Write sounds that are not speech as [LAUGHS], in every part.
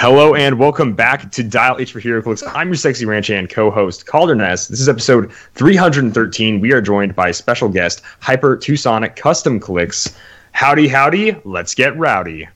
Hello and welcome back to Dial H for HeroClix. I'm your sexy ranch and co-host Calder Ness. This is episode 313. We are joined by special guest Hyper Twosonic Custom Clicks. Howdy, howdy. Let's get rowdy.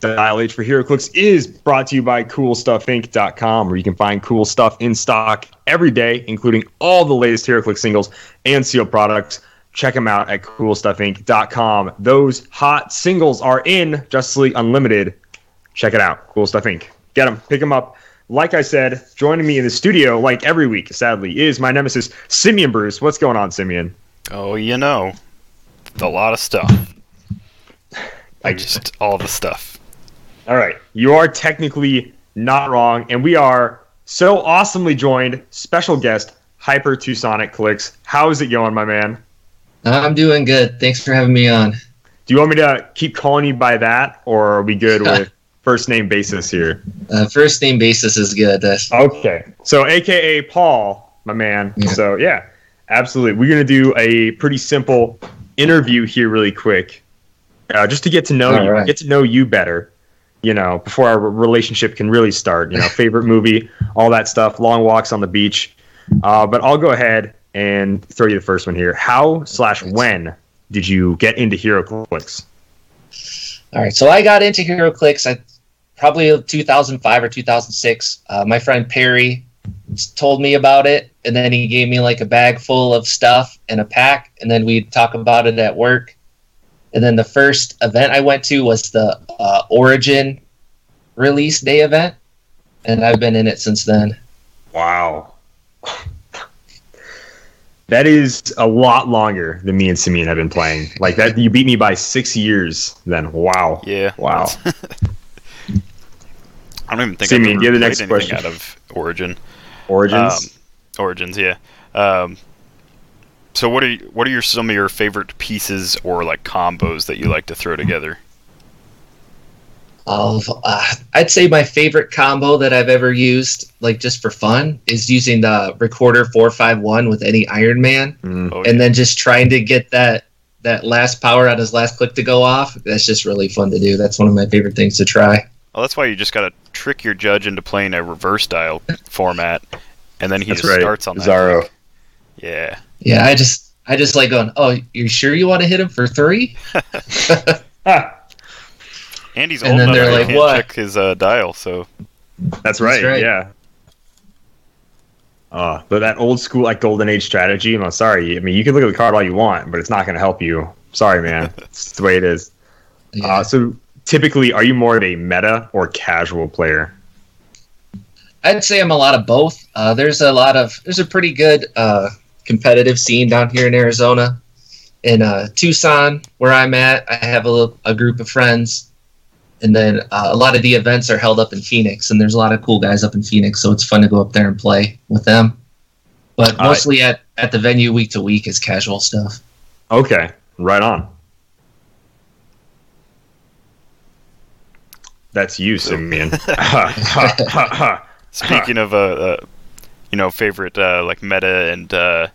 Dial H for HeroClix is brought to you by CoolStuffInc.com, where you can find cool stuff in stock every day, including all the latest HeroClix singles and sealed products. Check them out at CoolStuffInc.com. Those hot singles are in Justice League Unlimited. Check it out. Cool Stuff Inc. Get them, pick them up. Like I said, joining me in the studio, like every week, sadly, is my nemesis, Simeon Bruce. What's going on, Simeon? Oh, you know, a lot of stuff. I just all the stuff. All right. You are technically not wrong. And we are so awesomely joined, special guest, Hyper Twosonic Clicks. How is it going, my man? I'm doing good. Thanks for having me on. Do you want me to keep calling you by that, or are we good with [LAUGHS] first name basis here? Uh, first name basis is good. That's- Okay. So, AKA Paul, my man. Yeah. So, yeah, absolutely. We're going to do a pretty simple interview here, really quick, uh, just to get to know All you, right. get to know you better. You know, before our relationship can really start. You know, [LAUGHS] favorite movie, all that stuff, long walks on the beach. Uh, but I'll go ahead and throw you the first one here. How slash when did you get into HeroClix? All right. So I got into HeroClix I probably 2005 or 2006. Uh, my friend Perry told me about it, and then he gave me like a bag full of stuff and a pack, and then we'd talk about it at work. And then the first event I went to was the uh, Origin release day event, and I've been in it since then. Wow. That is a lot longer than me and Simeon have been playing. Like that, you beat me by six years. Then, wow. Yeah. Wow. [LAUGHS] I don't even think Simeon, I've give ever the next question. out of Origin. Origins. Um, Origins, yeah. Um, so what are you, what are your some of your favorite pieces or like combos that you like to throw together? of uh, I'd say my favorite combo that I've ever used, like just for fun, is using the recorder four five one with any Iron Man, Mm. Oh, and yeah. then just trying to get that that last power on his last click to go off. That's just really fun to do. That's one of my favorite things to try. well, that's why you just gotta trick your judge into playing a reverse dial format, and then he That's just right. starts on that. Bizarro. click. Yeah. Yeah, I just I just like going. Oh, you sure you want to hit him for three? Ah, And he's And old then enough they're like, can't "What?" check his uh, dial, so that's right. right. Yeah. Uh, but that old school, like golden age strategy. I'm sorry. I mean, you can look at the card all you want, but it's not going to help you. Sorry, man. [LAUGHS] it's the way it is. Yeah. Uh, so, typically, are you more of a meta or casual player? I'd say I'm a lot of both. Uh, there's a lot of there's a pretty good uh, competitive scene down here in Arizona. In uh, Tucson, where I'm at, I have a, little, a group of friends, and then uh, a lot of the events are held up in Phoenix, and there's a lot of cool guys up in Phoenix, so it's fun to go up there and play with them. But mostly at, at the venue week to week is casual stuff. Okay, right on. That's you, Simeon. [LAUGHS] [LAUGHS] Speaking of uh, uh, you know, favorite uh, like meta and uh,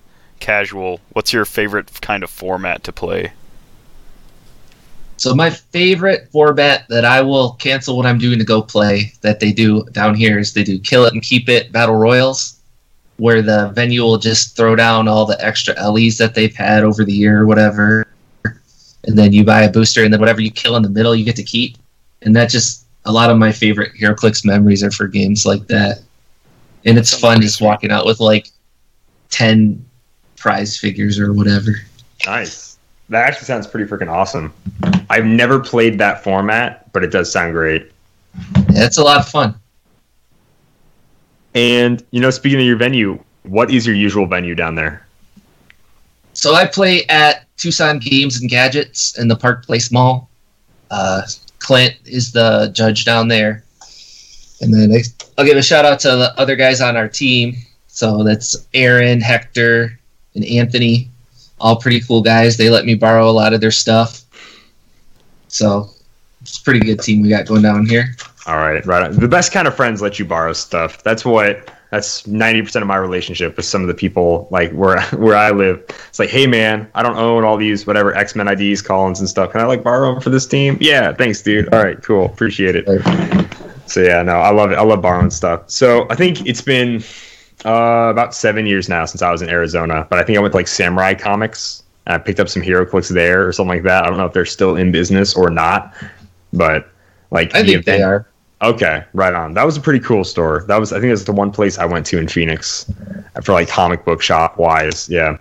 casual, what's your favorite kind of format to play? So my favorite format that I will cancel what I'm doing to go play that they do down here is they do kill it and keep it battle royals, where the venue will just throw down all the extra LEs that they've had over the year or whatever, and then you buy a booster and then whatever you kill in the middle you get to keep, and that just a lot of my favorite HeroClix memories are for games like that, and it's fun just walking out with like ten prize figures or whatever. nice. That actually sounds pretty freaking awesome. I've never played that format, but it does sound great. Yeah, it's a lot of fun. And you know, speaking of your venue, what is your usual venue down there? So I play at Tucson Games and Gadgets in the Park Place Mall. Uh, Clint is the judge down there, and then I, I'll give a shout out to the other guys on our team. So that's Aaron, Hector, and Anthony. All pretty cool guys. They let me borrow a lot of their stuff. So it's a pretty good team we got going down here. All right, right. on. The best kind of friends let you borrow stuff. That's what. That's ninety percent of my relationship with some of the people like where [LAUGHS] where I live. It's like, hey man, I don't own all these whatever X Men IDs, Collins and stuff. Can I like borrow them for this team? Yeah, thanks, dude. All right, cool, appreciate it. So yeah, no, I love it. I love borrowing stuff. So I think it's been uh, about seven years now since I was in Arizona, but I think I went to like Samurai Comics. And I picked up some HeroClix there or something like that. I don't know if they're still in business or not, but like I think they are. Okay, right on. That was a pretty cool store. That was I think that's the one place I went to in Phoenix for like comic book shop wise. Yeah.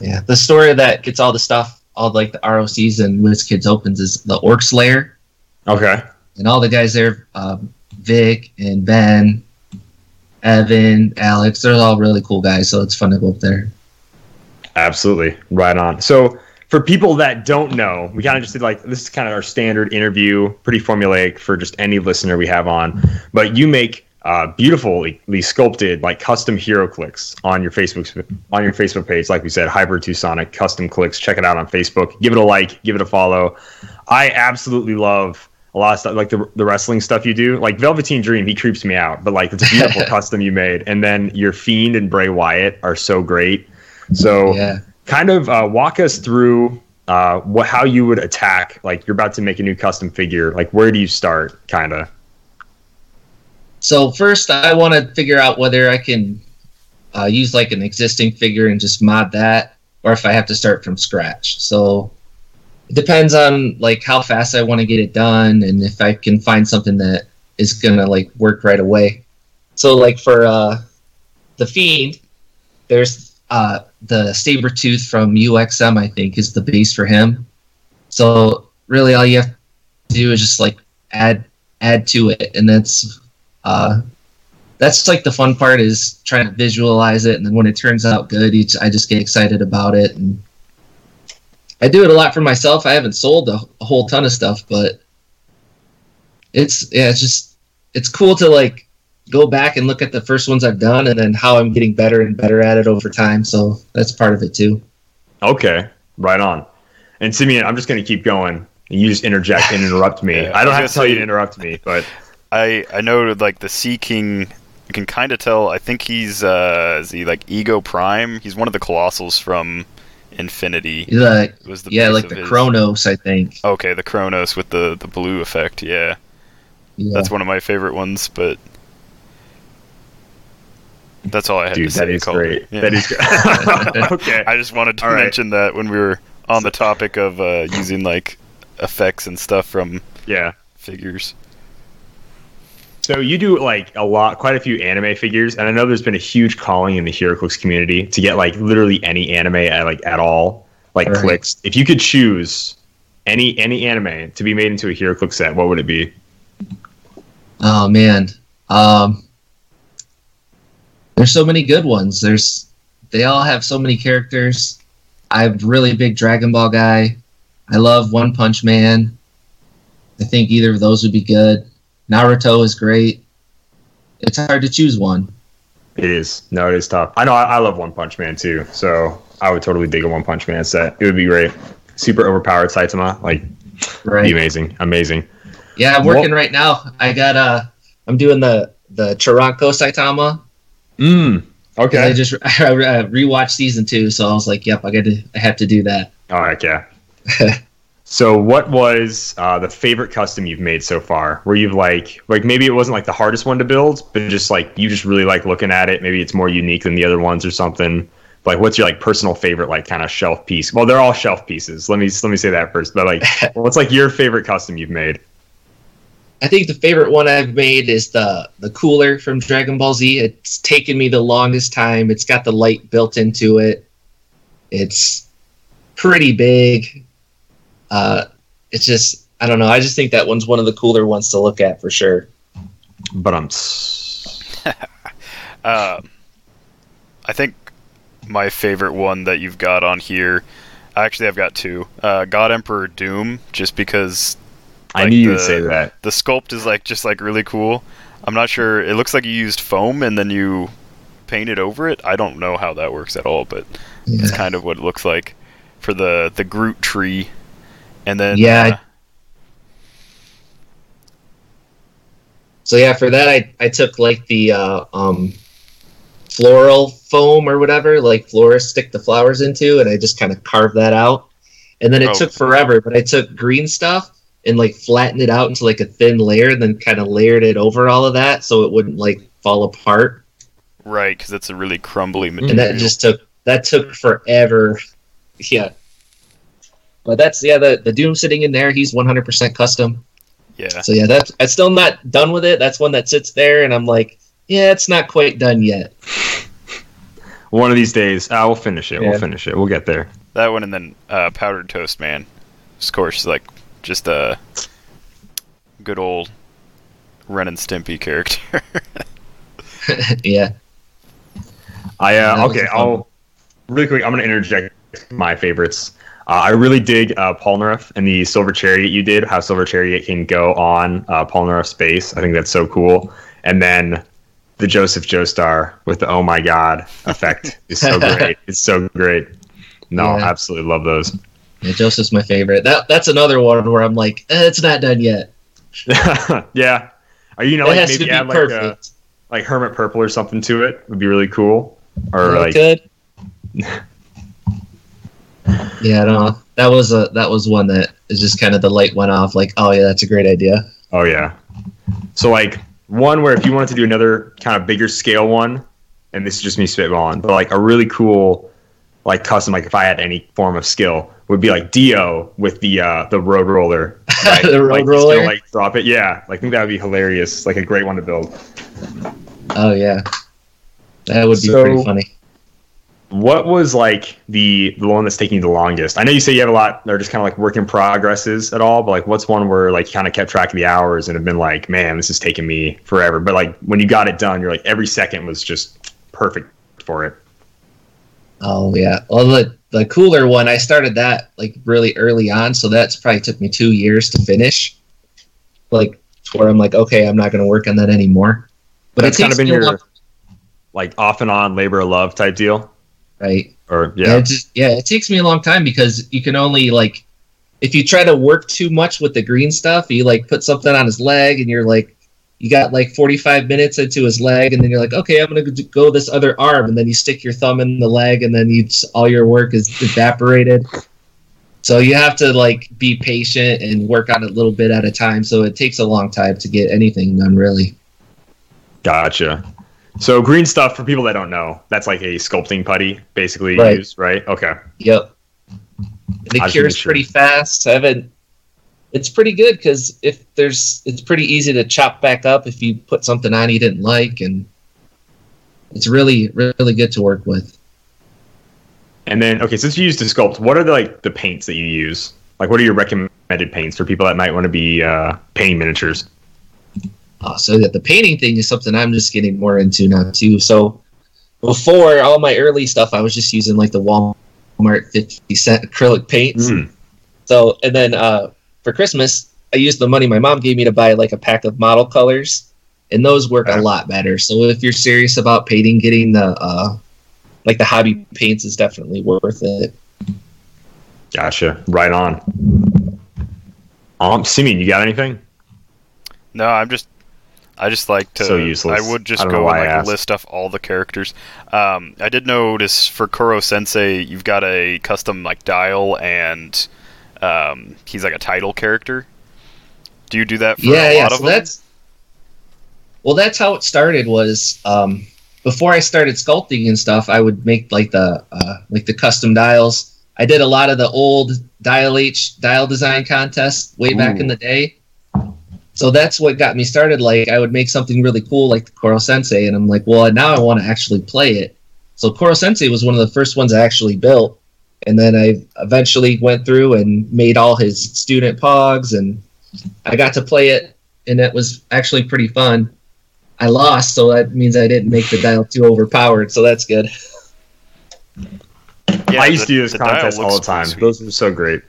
Yeah, the store that gets all the stuff, all like the ROCs and WizKids opens is the Orcs Lair, Okay. and all the guys there, um, Vic and Ben, Evan, Alex, they're all really cool guys. So it's fun to go up there. Absolutely. Right on. So for people that don't know, we kind of just did like this is kind of our standard interview, pretty formulaic for just any listener we have on. But you make uh, beautifully sculpted like custom HeroClix on your Facebook on your Facebook page. Like we said, Hyper Two Sonic custom clicks. Check it out on Facebook. Give it a like. Give it a follow. I absolutely love a lot of stuff like the, the wrestling stuff you do. Like Velveteen Dream, he creeps me out, but like it's a [LAUGHS] beautiful custom you made. And then your Fiend and Bray Wyatt are so great. So Yeah. kind of uh, walk us through uh, what how you would attack. Like you're about to make a new custom figure. Like where do you start? Kind of. So first, I want to figure out whether I can uh, use like an existing figure and just mod that, or if I have to start from scratch. So it depends on like how fast I want to get it done, and if I can find something that is gonna like work right away. So like for uh, the fiend, there's uh, the Sabretooth from UXM. I think is the base for him. So really, all you have to do is just like add add to it, and that's uh, that's like the fun part is trying to visualize it and then when it turns out good each i just get excited about it and i do it a lot for myself i haven't sold a, a whole ton of stuff but it's yeah it's just it's cool to like go back and look at the first ones i've done and then how i'm getting better and better at it over time so that's part of it too Okay, right on. And Simeon, I'm just going to keep going. You just interject and interrupt me. [LAUGHS] Yeah, I don't I have to tell you gonna to interrupt me, but [LAUGHS] I I know like the Sea King. You can kind of tell. I think he's uh, is he like Ego Prime? He's one of the Colossals from Infinity. the, Was the yeah like the his- chronos i think Okay, the Kronos with the the blue effect. Yeah, yeah. that's one of my favorite ones. But that's all I had dude, to say. is Colin. great. Yeah. That is great. [LAUGHS] [LAUGHS] okay. I just wanted to All right. mention that when we were on the topic of uh, using like effects and stuff from Yeah. figures. So you do like a lot, quite a few anime figures, and I know there's been a huge calling in the HeroClix community to get like literally any anime at like at all, like Right. clicks. If you could choose any any anime to be made into a HeroClix set, what would it be? Oh man. Um There's so many good ones. There's they all have so many characters. I'm a really big Dragon Ball guy. I love One Punch Man. I think either of those would be good. Naruto is great. It's hard to choose one. It is. No, it is tough. I know. I, I love One Punch Man too, so I would totally dig a One Punch Man set. It would be great. Super overpowered Saitama, like be Right. amazing, amazing. Yeah, I'm working right now. I got uh I'm doing the the Chiranko Saitama. Mm. Okay. I just [LAUGHS] I rewatched season two, so I was like, yep, I got to I have to do that. All right. Yeah. [LAUGHS] so, what was uh, the favorite custom you've made so far? Where you've like, like maybe it wasn't like the hardest one to build, but just like you just really like looking at it. Maybe it's more unique than the other ones or something. Like, what's your like personal favorite like kind of shelf piece? Well, they're all shelf pieces. Let me let me say that first. But like, [LAUGHS] what's like your favorite custom you've made? I think the favorite one I've made is the the cooler from Dragon Ball Z. It's taken me the longest time. It's got the light built into it. It's pretty big. Uh, it's just I don't know. I just think that one's one of the cooler ones to look at for sure. But I'm. Uh, [LAUGHS] I think my favorite one that you've got on here. Actually, I've got two. Uh, God Emperor Doom, just because I knew you the- would say that. the sculpt is like just like really cool. I'm not sure. It looks like you used foam and then you painted over it. I don't know how that works at all, but it's kind of what it looks like for the the Groot tree. And then Yeah, uh, So yeah, for that I, I took like the uh, um, floral foam or whatever, like florists stick the flowers into, and I just kind of carved that out. And then it Oh. took forever, but I took green stuff and like flattened it out into like a thin layer, and then kind of layered it over all of that so it wouldn't like fall apart. Right, because it's a really crumbly material. And that just took that took forever. [LAUGHS] Yeah. But that's yeah, the the Doom sitting in there, he's 100% custom. yeah. So yeah, that's I'm still not done with it. That's one that sits there, and I'm like, yeah, it's not quite done yet. [LAUGHS] One of these days, uh, we'll finish it. Yeah. We'll finish it. We'll get there. That one and then uh, powdered toast man. Of course, like just a good old Ren and Stimpy character. [LAUGHS] yeah, I uh, okay. I'll really quick. I'm gonna interject my favorites. Uh, I really dig uh, Polnareff and the Silver Chariot you did. How Silver Chariot can go on uh, Polnareff's base. I think that's so cool. And then the Joseph Joestar with the Oh my God effect [LAUGHS] is so great. It's so great. No, Yeah. absolutely love those. yeah, Joseph's my favorite. That that's another one where I'm like, eh, it's not done yet. [LAUGHS] yeah. Are you know it like maybe be add like perfect. like Hermit Purple or something to it would be really cool. Or Yeah, like. [LAUGHS] yeah, no, that was a that was one that is just kind of the light went off. Like, oh yeah, that's a great idea. Oh yeah. So like one where if you wanted to do another kind of bigger scale one, and this is just me spitballing, but like a really cool like custom, like if I had any form of skill, would be like Dio with the uh the road roller. [LAUGHS] right? The road like, roller? gonna, like drop it. Yeah. Like I think that would be hilarious. Like a great one to build. Oh yeah, that would be So- pretty funny. What was like the the one that's taking you the longest? I know you say you have a lot. They're just kind of like work in progresses at all, but like what's one where like you kind of kept track of the hours and have been like, man, this is taking me forever. But like when you got it done, you're like every second was just perfect for it. Oh yeah. Well, the the cooler one, I started that like really early on, so that's probably took me two years to finish. Like to where I'm like, okay, I'm not going to work on that anymore. But That's kind of been your long- like off and on labor of love type deal, right. or Yeah. yeah, it just, yeah, it takes me a long time because you can only like if you try to work too much with the green stuff, you like put something on his leg and you're like you got like 45 minutes into his leg and then you're like, okay, I'm going to go this other arm and then you stick your thumb in the leg and then you just, all your work is evaporated. So you have to like be patient and work on it a little bit at a time. So it takes a long time to get anything done really. gotcha. So green stuff for people that don't know, that's like a sculpting putty, basically Right. used, right? Okay. Yep. it I cure's sure. pretty fast. I haven't. It's pretty good because if there's, it's pretty easy to chop back up if you put something on you didn't like, and it's really, really good to work with. And then okay, since you use to sculpt, what are the like the paints that you use? Like, what are your recommended paints for people that might want to be uh, painting miniatures? Uh, so that the painting thing is something I'm just getting more into now too. So before all my early stuff, I was just using like the Walmart 50 cent acrylic paints. Mm. So, and then uh, for Christmas, I used the money my mom gave me to buy like a pack of model colors, and those work Okay. a lot better. So, if you're serious about painting, getting the uh, like the hobby paints is definitely worth it. Gotcha. Right on. Um, Simeon, you got anything? No, I'm just. I just like to. So useless. I would just I go and like list off all the characters. Um, I did notice for Koro Sensei, you've got a custom like dial, and um, he's like a title character. Do you do that for yeah, a yeah. lot of So them? that's well, that's how it started. Was um, before I started sculpting and stuff, I would make like the uh, like the custom dials. I did a lot of the old dial H dial design contests way back in the day. So that's what got me started. Like I would make something really cool, like the Koro Sensei, and I'm like, well, now I want to actually play it. So Koro Sensei was one of the first ones I actually built, and then I eventually went through and made all his student pogs, and I got to play it, and it was actually pretty fun. I lost, so that means I didn't make the dial too overpowered, so that's good. Yeah, I used the- to do this contest all the time. sweet. Those were so great.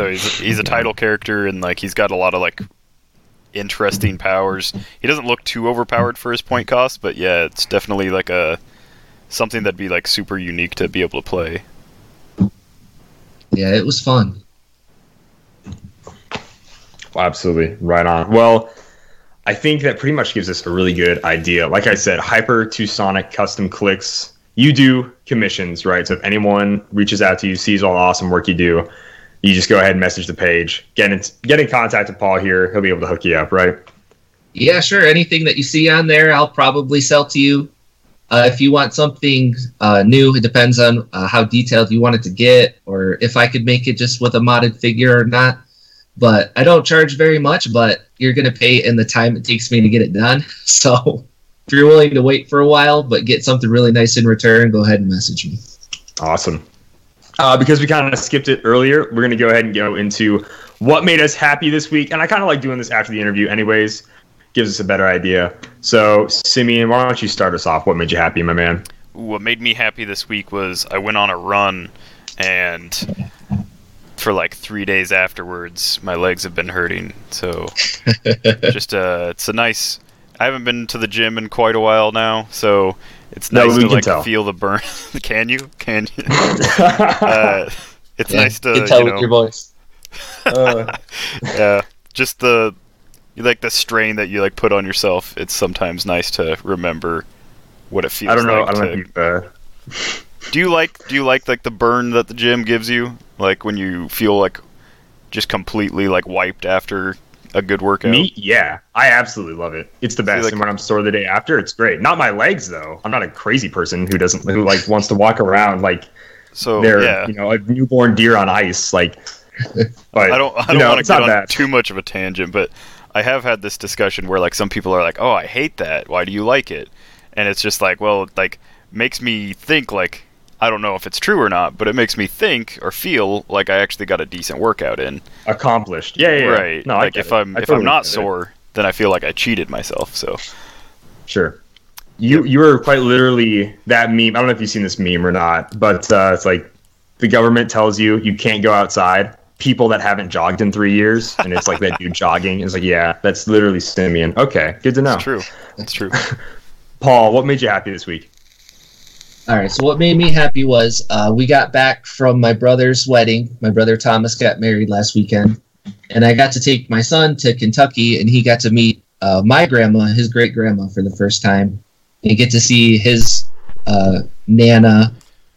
So he's he's a title character and like he's got a lot of like interesting powers. He doesn't look too overpowered for his point cost, but yeah, it's definitely like a something that'd be like super unique to be able to play. Yeah, it was fun. Absolutely. Right on. Well, I think that pretty much gives us a really good idea. Like I said, Hyper to Sonic custom clicks. You do commissions, right? So if anyone reaches out to you, sees all the awesome work you do, you just go ahead and message the page. Get in, get in contact with Paul here. He'll be able to hook you up, right? Yeah, sure. Anything that you see on there, I'll probably sell to you. Uh, if you want something uh, new, it depends on uh, how detailed you want it to get, or if I could make it just with a modded figure or not. But I don't charge very much, but you're going to pay in the time it takes me to get it done. [LAUGHS] So if you're willing to wait for a while, but get something really nice in return, go ahead and message me. Awesome. Uh, because we kind of skipped it earlier, we're going to go ahead and go into what made us happy this week. And I kind of like doing this after the interview, anyways gives us a better idea. So, Simeon, why don't you start us off? What made you happy, my man? What made me happy this week was I went on a run, and for like three days afterwards, my legs have been hurting. So, [LAUGHS] just uh, it's a nice. I haven't been to the gym in quite a while now, so it's nice to like tell. feel the burn. [LAUGHS] can you? Can you? [LAUGHS] uh, it's yeah, nice to you, tell you know, your voice. [LAUGHS] Uh. yeah, just the you like the strain that you like put on yourself. It's sometimes nice to remember what it feels. I don't know. Like I don't to... know. If, uh... do you like do you like like the burn that the gym gives you? Like when you feel like just completely like wiped after a good workout. Me, yeah, I absolutely love it. It's the best. Like, and when I'm sore the day after, it's great. Not my legs though. I'm not a crazy person who doesn't who like wants to walk around like so they're yeah. you know a newborn deer on ice. Like, [LAUGHS] but I don't I don't want to get on bad. too much of a tangent, but I have had this discussion where like some people are like, "Oh, I hate that. Why do you like it?" And it's just like, well, like makes me think like I don't know if it's true or not, but it makes me think or feel like I actually got a decent workout in. Accomplished. Yeah, yeah. Right. No, like if I'm if totally I'm not sore, it. then I feel like I cheated myself. So. Sure. You you were quite literally that meme. I don't know if you've seen this meme or not, but uh, it's like the government tells you you can't go outside, people that haven't jogged in three years, and it's like that dude [LAUGHS] jogging. It's like, yeah, that's literally Simeon. Okay, good to know. That's true. That's true. [LAUGHS] Paul, what made you happy this week? All right, so what made me happy was uh, we got back from my brother's wedding. My brother Thomas got married last weekend, and I got to take my son to Kentucky, and he got to meet uh, my grandma, his great grandma, for the first time, and get to see his uh, nana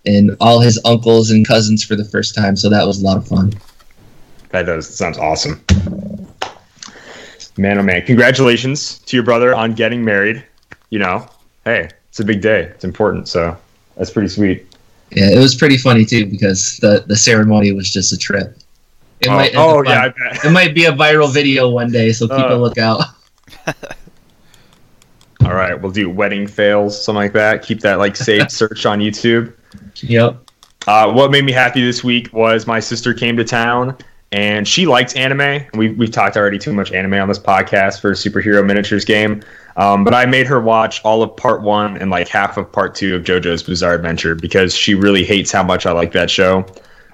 and all his uncles and cousins for the first time. So that was a lot of fun. That does sounds awesome. Man, oh man! Congratulations to your brother on getting married. You know, hey, it's a big day. It's important. So that's pretty sweet. Yeah, it was pretty funny too because the the ceremony was just a trip. It oh, might, oh yeah, it might be a viral video one day, so keep uh, a lookout. [LAUGHS] all right, we'll do wedding fails, something like that. Keep that like saved [LAUGHS] search on YouTube. Yep. Uh, what made me happy this week was my sister came to town and she likes anime. We we've talked already too much anime on this podcast for a superhero miniatures game. Um, but I made her watch all of part one and like half of part two of JoJo's Bizarre Adventure because she really hates how much I like that show.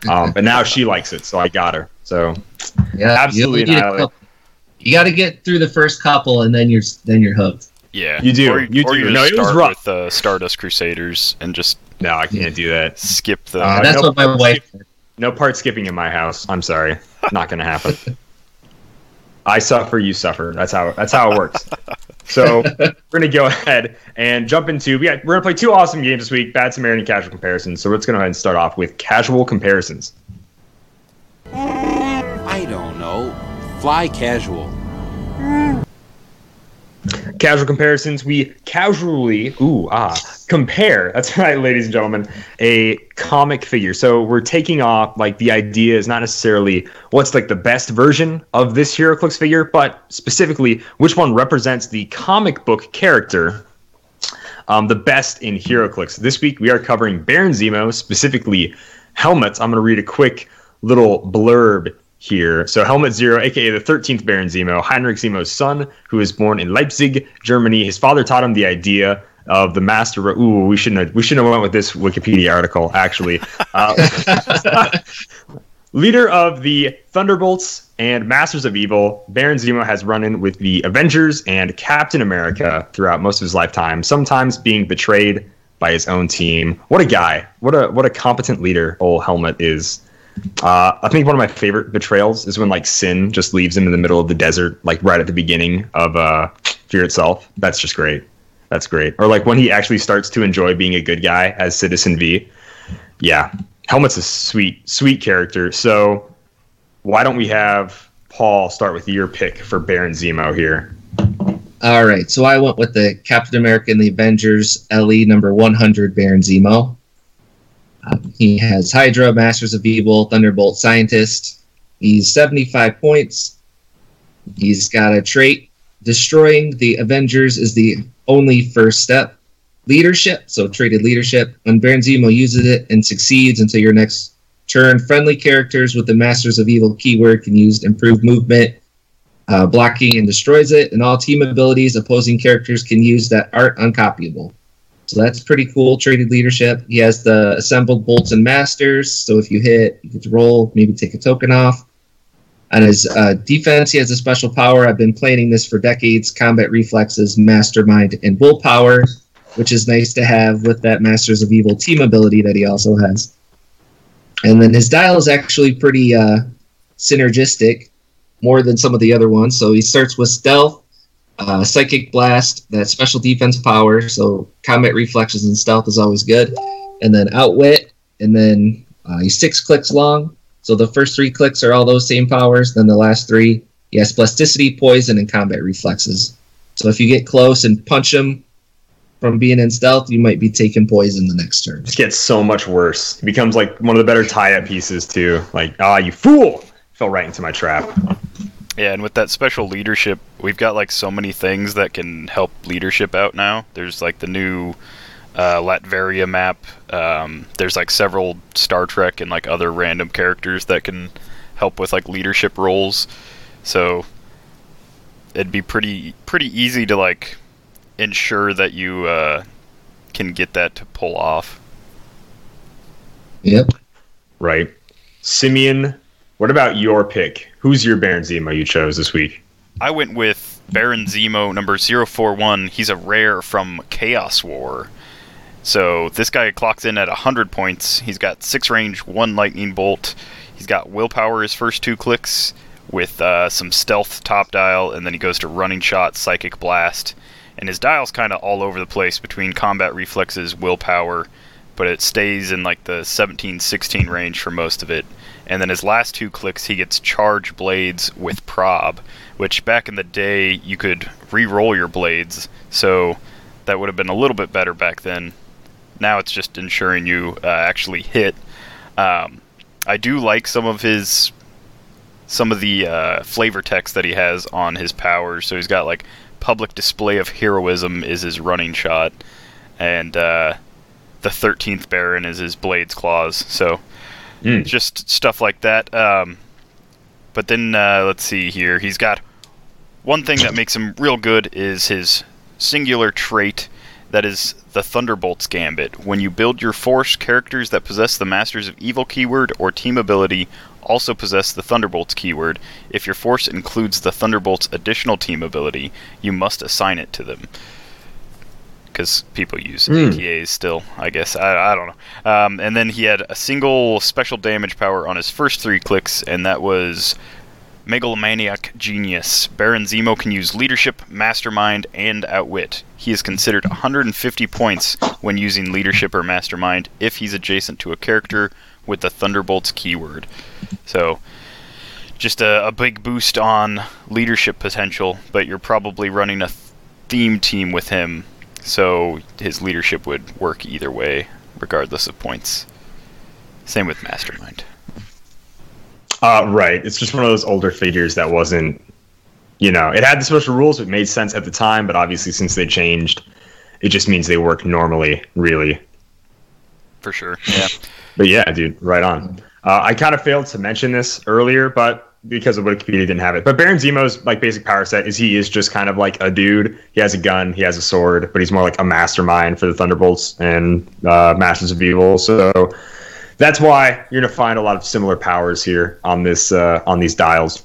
Um, but now she likes it, so I got her. So yeah, absolutely. You, you got to get through the first couple, and then you're then you're hooked. Yeah, you do. Or, you or do. You no, it was rough. with uh, Stardust Crusaders and just no, I can't do that. Skip the. Uh, that's no what my wife. No part skipping in my house. I'm sorry, not gonna happen. [LAUGHS] I suffer, you suffer. That's how that's how it works. [LAUGHS] So we're gonna go ahead and jump into we got, we're gonna play two awesome games this week: Bad Samaritan and Casual Comparisons. So let's go ahead and start off with casual comparisons. I don't know. Fly casual. Casual comparisons, we casually, ooh, ah, compare. [LAUGHS] That's right, ladies and gentlemen, a comic figure. So we're taking off, like, the idea is not necessarily what's like the best version of this HeroClix figure, but specifically which one represents the comic book character um, the best in HeroClix. This week we are covering Baron Zemo, specifically helmets. I'm going to read a quick little blurb here. So Helmut Zemo, aka the 13th Baron Zemo, Heinrich Zemo's son, who was born in Leipzig, Germany. His father taught him the idea of the master. Ooh, we shouldn't have, we shouldn't have went with this Wikipedia article actually. Uh, [LAUGHS] leader of the Thunderbolts and Masters of Evil, Baron Zemo has run in with the Avengers and Captain America throughout most of his lifetime, sometimes being betrayed by his own team. What a guy! What a what a competent leader old Helmut is. Uh, I think one of my favorite betrayals is when like Sin just leaves him in the middle of the desert, like right at the beginning of uh, fear itself. That's just great. That's great. Or like when he actually starts to enjoy being a good guy as Citizen V. Yeah, Helmut's a sweet, sweet character. So why don't we have Paul start with your pick for Baron Zemo here? All right, so I went with the Captain America and the Avengers LE number 100 Baron Zemo. Um, he has Hydra, Masters of Evil, Thunderbolt, Scientist. He's 75 points. He's got a trait. Destroying the Avengers is the only first step. Leadership, so traded leadership. When Baron Zemo uses it and succeeds until your next turn, friendly characters with the Masters of Evil keyword can use improved movement, uh, blocking, and destroys it. And all team abilities opposing characters can use that aren't uncopyable. So that's pretty cool. Traded leadership. He has the assembled bolts and masters. So if you hit, you get to roll, maybe take a token off. On his uh, defense, he has a special power. I've been planning this for decades combat reflexes, mastermind, and willpower, which is nice to have with that Masters of Evil team ability that he also has. And then his dial is actually pretty uh, synergistic, more than some of the other ones. So he starts with stealth, uh, psychic blast, that special defense power. So combat reflexes and stealth is always good. And then outwit, and then uh, he's six clicks long. So the first three clicks are all those same powers. Then the last three, he has plasticity, poison, and combat reflexes. So if you get close and punch him from being in stealth, you might be taking poison the next turn. It gets so much worse. He becomes like one of the better tie-up pieces too. Like, ah, you fool! Fell right into my trap. Yeah, and with that special leadership, we've got like so many things that can help leadership out now. There's like the new uh, Latveria map. Um, there's like several Star Trek and like other random characters that can help with like leadership roles. So it'd be pretty pretty easy to like ensure that you uh, can get that to pull off. Yep. Right. Simeon, what about your pick? Who's your Baron Zemo you chose this week? I went with Baron Zemo number 041. He's a rare from Chaos War. So this guy clocks in at 100 points. He's got 6 range, 1 lightning bolt. He's got willpower his first two clicks with uh, some stealth top dial, and then he goes to running shot, psychic blast. And his dial's kind of all over the place between combat reflexes, willpower, but it stays in like the 17 16 range for most of it. And then his last two clicks, he gets charge blades with prob, which back in the day you could re roll your blades, so that would have been a little bit better back then. Now it's just ensuring you uh, actually hit. Um, I do like some of his some of the uh, flavor text that he has on his powers. So he's got like public display of heroism is his running shot, and uh, the thirteenth Baron is his blades claws. So Mm. just stuff like that. Um, but then uh, let's see here. He's got one thing that makes him real good is his singular trait that is the Thunderbolt's Gambit. When you build your force, characters that possess the Masters of Evil keyword or team ability also possess the Thunderbolt's keyword. If your force includes the Thunderbolt's additional team ability, you must assign it to them. Because people use Hmm. ATAs still, I guess. I, I don't know. Um, and then he had a single special damage power on his first three clicks, and that was Megalomaniac Genius. Baron Zemo can use Leadership, Mastermind, and Outwit. He is considered 150 points when using Leadership or Mastermind if he's adjacent to a character with the Thunderbolts keyword. So, just a, a big boost on leadership potential, but you're probably running a th- theme team with him, so his leadership would work either way, regardless of points. Same with Mastermind. Uh, right. It's just one of those older figures that wasn't, you know, it had the special rules. It made sense at the time, but obviously since they changed, it just means they work normally, really. For sure. Yeah. But yeah, dude, right on. Uh, I kind of failed to mention this earlier, but because of Wikipedia didn't have it. But Baron Zemo's like basic power set is he is just kind of like a dude. He has a gun, he has a sword, but he's more like a mastermind for the Thunderbolts and uh, Masters of Evil. So that's why you're gonna find a lot of similar powers here on this uh, on these dials.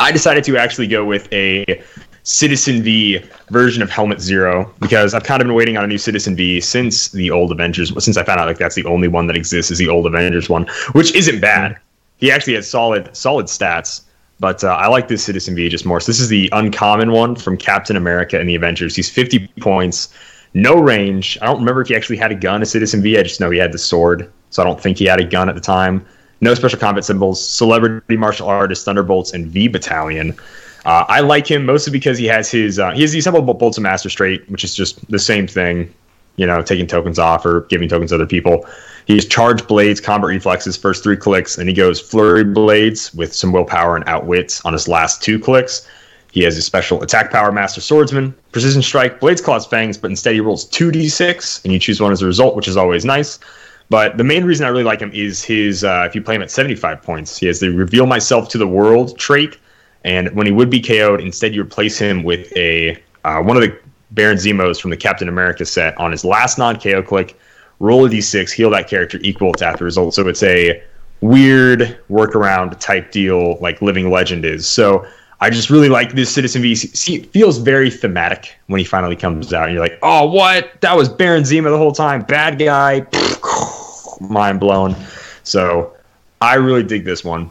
I decided to actually go with a Citizen V version of Helmut Zemo because I've kind of been waiting on a new Citizen V since the old Avengers. Since I found out like that's the only one that exists is the old Avengers one, which isn't bad. He actually had solid solid stats. But uh, I like this Citizen V just more. So this is the uncommon one from Captain America and the Avengers. He's 50 points, no range. I don't remember if he actually had a gun, a Citizen V. I just know he had the sword. So I don't think he had a gun at the time. No special combat symbols, celebrity martial artist, Thunderbolts, and V Battalion. Uh, I like him mostly because he has his uh, he has the assemblable bolts of master straight, which is just the same thing, you know, taking tokens off or giving tokens to other people. He has charge blades, combat reflexes, first three clicks, and he goes flurry blades with some willpower and outwits on his last two clicks. He has a special attack power, master swordsman, precision strike, blades, claws, fangs, but instead he rolls two d6, and you choose one as a result, which is always nice. But the main reason I really like him is his uh, if you play him at 75 points, he has the reveal myself to the world trait, and when he would be KO'd, instead you replace him with a uh, one of the Baron Zemos from the Captain America set on his last non-KO click roll a d6, heal that character equal to after result. So it's a weird workaround type deal like Living Legend is. So I just really like this Citizen V. See, it feels very thematic when he finally comes out. And you're like, oh, what? That was Baron Zemo the whole time. Bad guy. [SIGHS] Mind blown. So I really dig this one.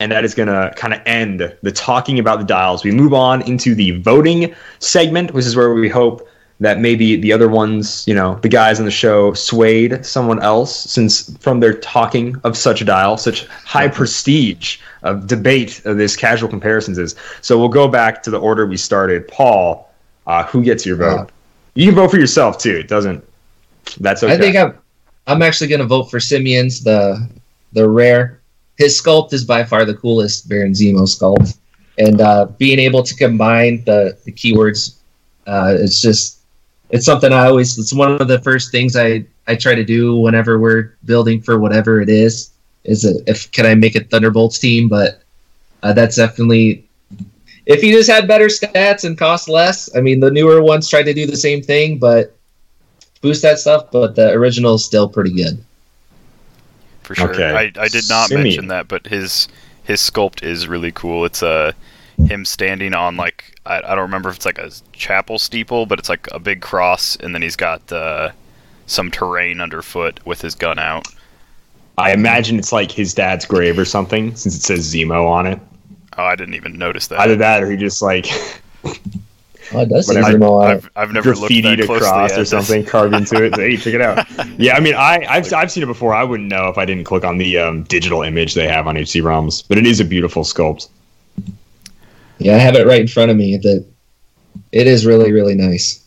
And that is going to kind of end the talking about the dials. We move on into the voting segment, which is where we hope that maybe the other ones, you know, the guys on the show swayed someone else since from their talking of such a dial, such high prestige of debate of this casual comparisons is. So we'll go back to the order we started. Paul, uh, who gets your vote? Uh, you can vote for yourself too. It doesn't. That's okay. I think I'm I'm actually gonna vote for Simeon's the the rare. His sculpt is by far the coolest Baron Zemo sculpt, and uh, being able to combine the the keywords, uh, it's just it's something I always it's one of the first things I I try to do whenever we're building for whatever it is is a, if can I make a Thunderbolts team? But uh, that's definitely if he just had better stats and cost less I mean the newer ones try to do the same thing but boost that stuff but the original is still pretty good for sure. Okay. I, I did not Simeon. mention that, but his his sculpt is really cool. It's uh, him standing on like I, I don't remember if it's like a chapel steeple, but it's like a big cross, and then he's got uh, some terrain underfoot with his gun out. I imagine it's like his dad's grave or something, since it says Zemo on it. Oh, I didn't even notice that. Either that, or he just like [LAUGHS] oh it does say Whatever. Zemo. I've, I've never looked graffitied that closely across at or something, carved into it. So, hey, check it out. [LAUGHS] Yeah, I mean, I, I've, I've seen it before. I wouldn't know if I didn't click on the um, digital image they have on HCRealms, but it is a beautiful sculpt. yeah I have it right in front of me that it is really really nice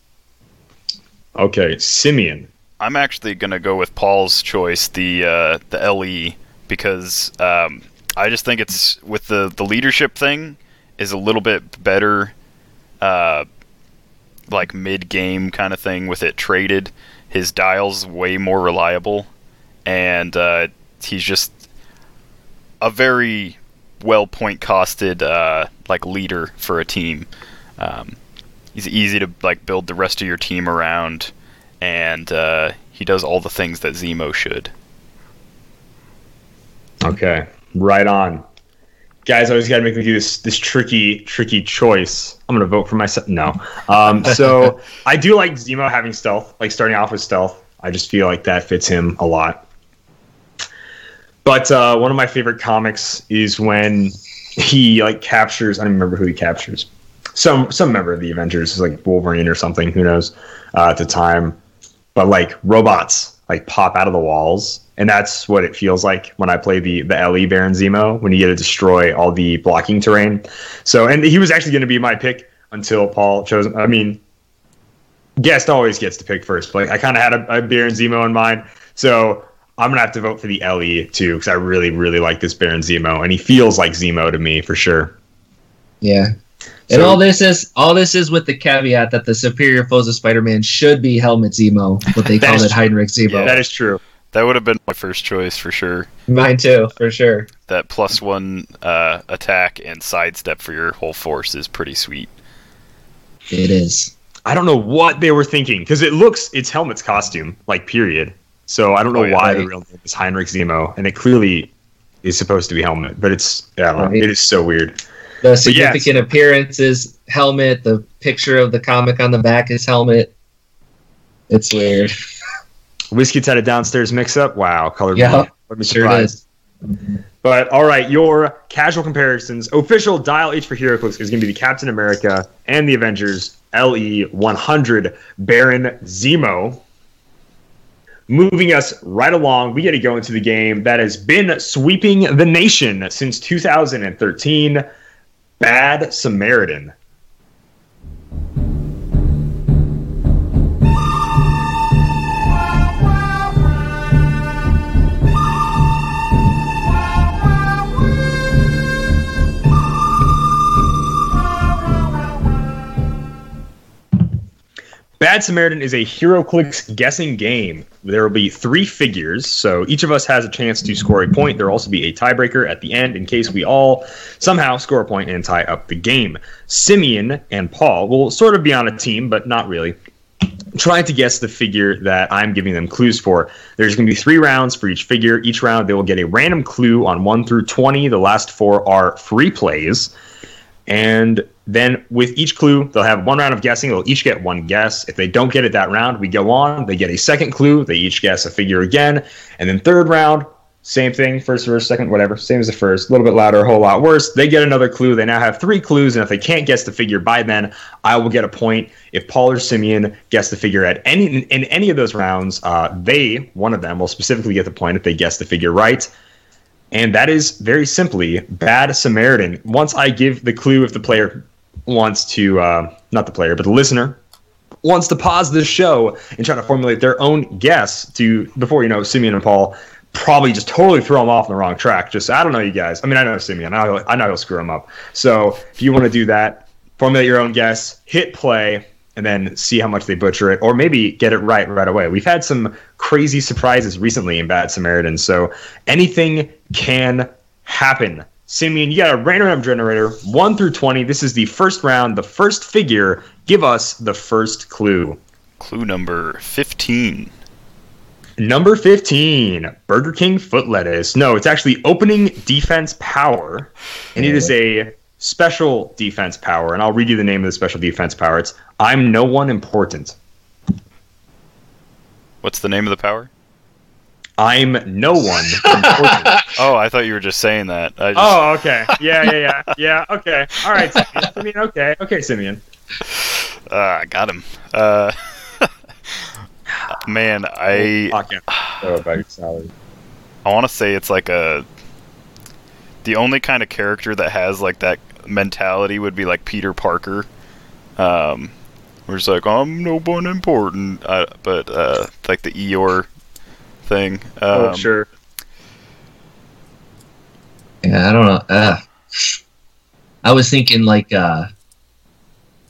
Okay, Simeon. I'm actually gonna go with Paul's choice, the uh, the LE, because um, I just think it's with the the leadership thing is a little bit better, uh, like mid game kind of thing with it traded. His dial's way more reliable, and uh, he's just a very well point costed uh, like leader for a team. Um, he's easy to like build the rest of your team around and uh, he does all the things that Zemo should. Okay, right on. Guys, I always got to make me do this this tricky tricky choice. I'm gonna vote for myself. No, um, so [LAUGHS] I do like Zemo having stealth, like starting off with stealth. I just feel like that fits him a lot. But uh, one of my favorite comics is when he like captures. I don't remember who he captures. Some some member of the Avengers, like Wolverine or something. Who knows? Uh, at the time, but like robots like pop out of the walls. And that's what it feels like when i play the the le baron zemo when you get to destroy all the blocking terrain. So and he was actually going to be my pick until paul chose i mean guest always gets to pick first but i kind of had a, a baron zemo in mind. So i'm gonna have to vote for the le too because i really really like this baron zemo and he feels like zemo to me for sure. Yeah. And So- all this is all this is with the caveat that the superior foes of Spider-Man should be Helmut Zemo, but they [LAUGHS] That call it Heinrich Zemo. Yeah. that is true That would have been my first choice for sure. Mine too, for sure. That plus one uh, attack and sidestep for your whole force is pretty sweet. It is. I don't know what they were thinking because it looks it's Helmut's costume, like period. So I don't know Oh, yeah. why the real name is Heinrich Zemo, and it clearly is supposed to be Helmut, but it's I Right. it is so weird. The yes. significant appearance is Helmut. The picture of the comic on the back is Helmut. It's weird. [LAUGHS] WizKids had a downstairs mix-up. Wow, colored Yeah, a Sure it surprise. is. But all right, your casual comparisons. Official Dial H for HeroClix is going to be the Captain America and the Avengers LE 100 Baron Zemo. Moving us right along, we get to go into the game that has been sweeping the nation since 2013 Bad Samaritan. Bad Samaritan is a HeroClix guessing game. There will be three figures, so each of us has a chance to score a point. There will also be a tiebreaker at the end in case we all somehow score a point and tie up the game. Simeon and Paul will sort of be on a team, but not really. Trying to guess the figure that I'm giving them clues for. There's going to be three rounds for each figure. Each round, they will get a random clue on 1 through 20. The last four are free plays. And then with each clue, they'll have one round of guessing. They'll each get one guess. If they don't get it that round, we go on. They get a second clue. They each guess a figure again. And then third round, same thing. First verse, second, whatever. Same as the first. A little bit louder, a whole lot worse. They get another clue. They now have three clues. And if they can't guess the figure by then, I will get a point. If Paul or Simeon guess the figure at any in any of those rounds, uh, they, one of them, will specifically get the point if they guess the figure right. And that is very simply Bad Samaritan. Once I give the clue, if the player wants to, uh, not the player, but the listener wants to pause the show and try to formulate their own guess to, before you know, Simeon and Paul probably just totally throw them off on the wrong track. Just, I don't know you guys. I mean, I know Simeon. I know, I know he'll screw them up. So if you want to do that, formulate your own guess, hit play, and then see how much they butcher it, or maybe get it right right away. We've had some crazy surprises recently in Bad Samaritan, so anything can happen. Simeon, you got a random generator, 1 through 20. This is the first round, the first figure. Give us the first clue. Clue number 15. Number 15, Burger King foot lettuce. No, it's actually opening defense power, and it is a special defense power. And I'll read you the name of the special defense power. It's I'm no one important. What's the name of the power? I'm no one important. [LAUGHS] Oh, I thought you were just saying that. I just, oh, okay. Yeah, yeah, yeah. Yeah, okay. All right, Simeon. Simean, okay. Okay, Simeon. uh, I got him. Uh, [LAUGHS] man, I Podcast. About your salary. I want to say it's like a the only kind of character that has like that mentality would be like Peter Parker. Um, where it's like I'm no one important, uh, but uh, like the Eeyore thing. Um, oh, sure. Yeah, I don't know. Uh, I was thinking like uh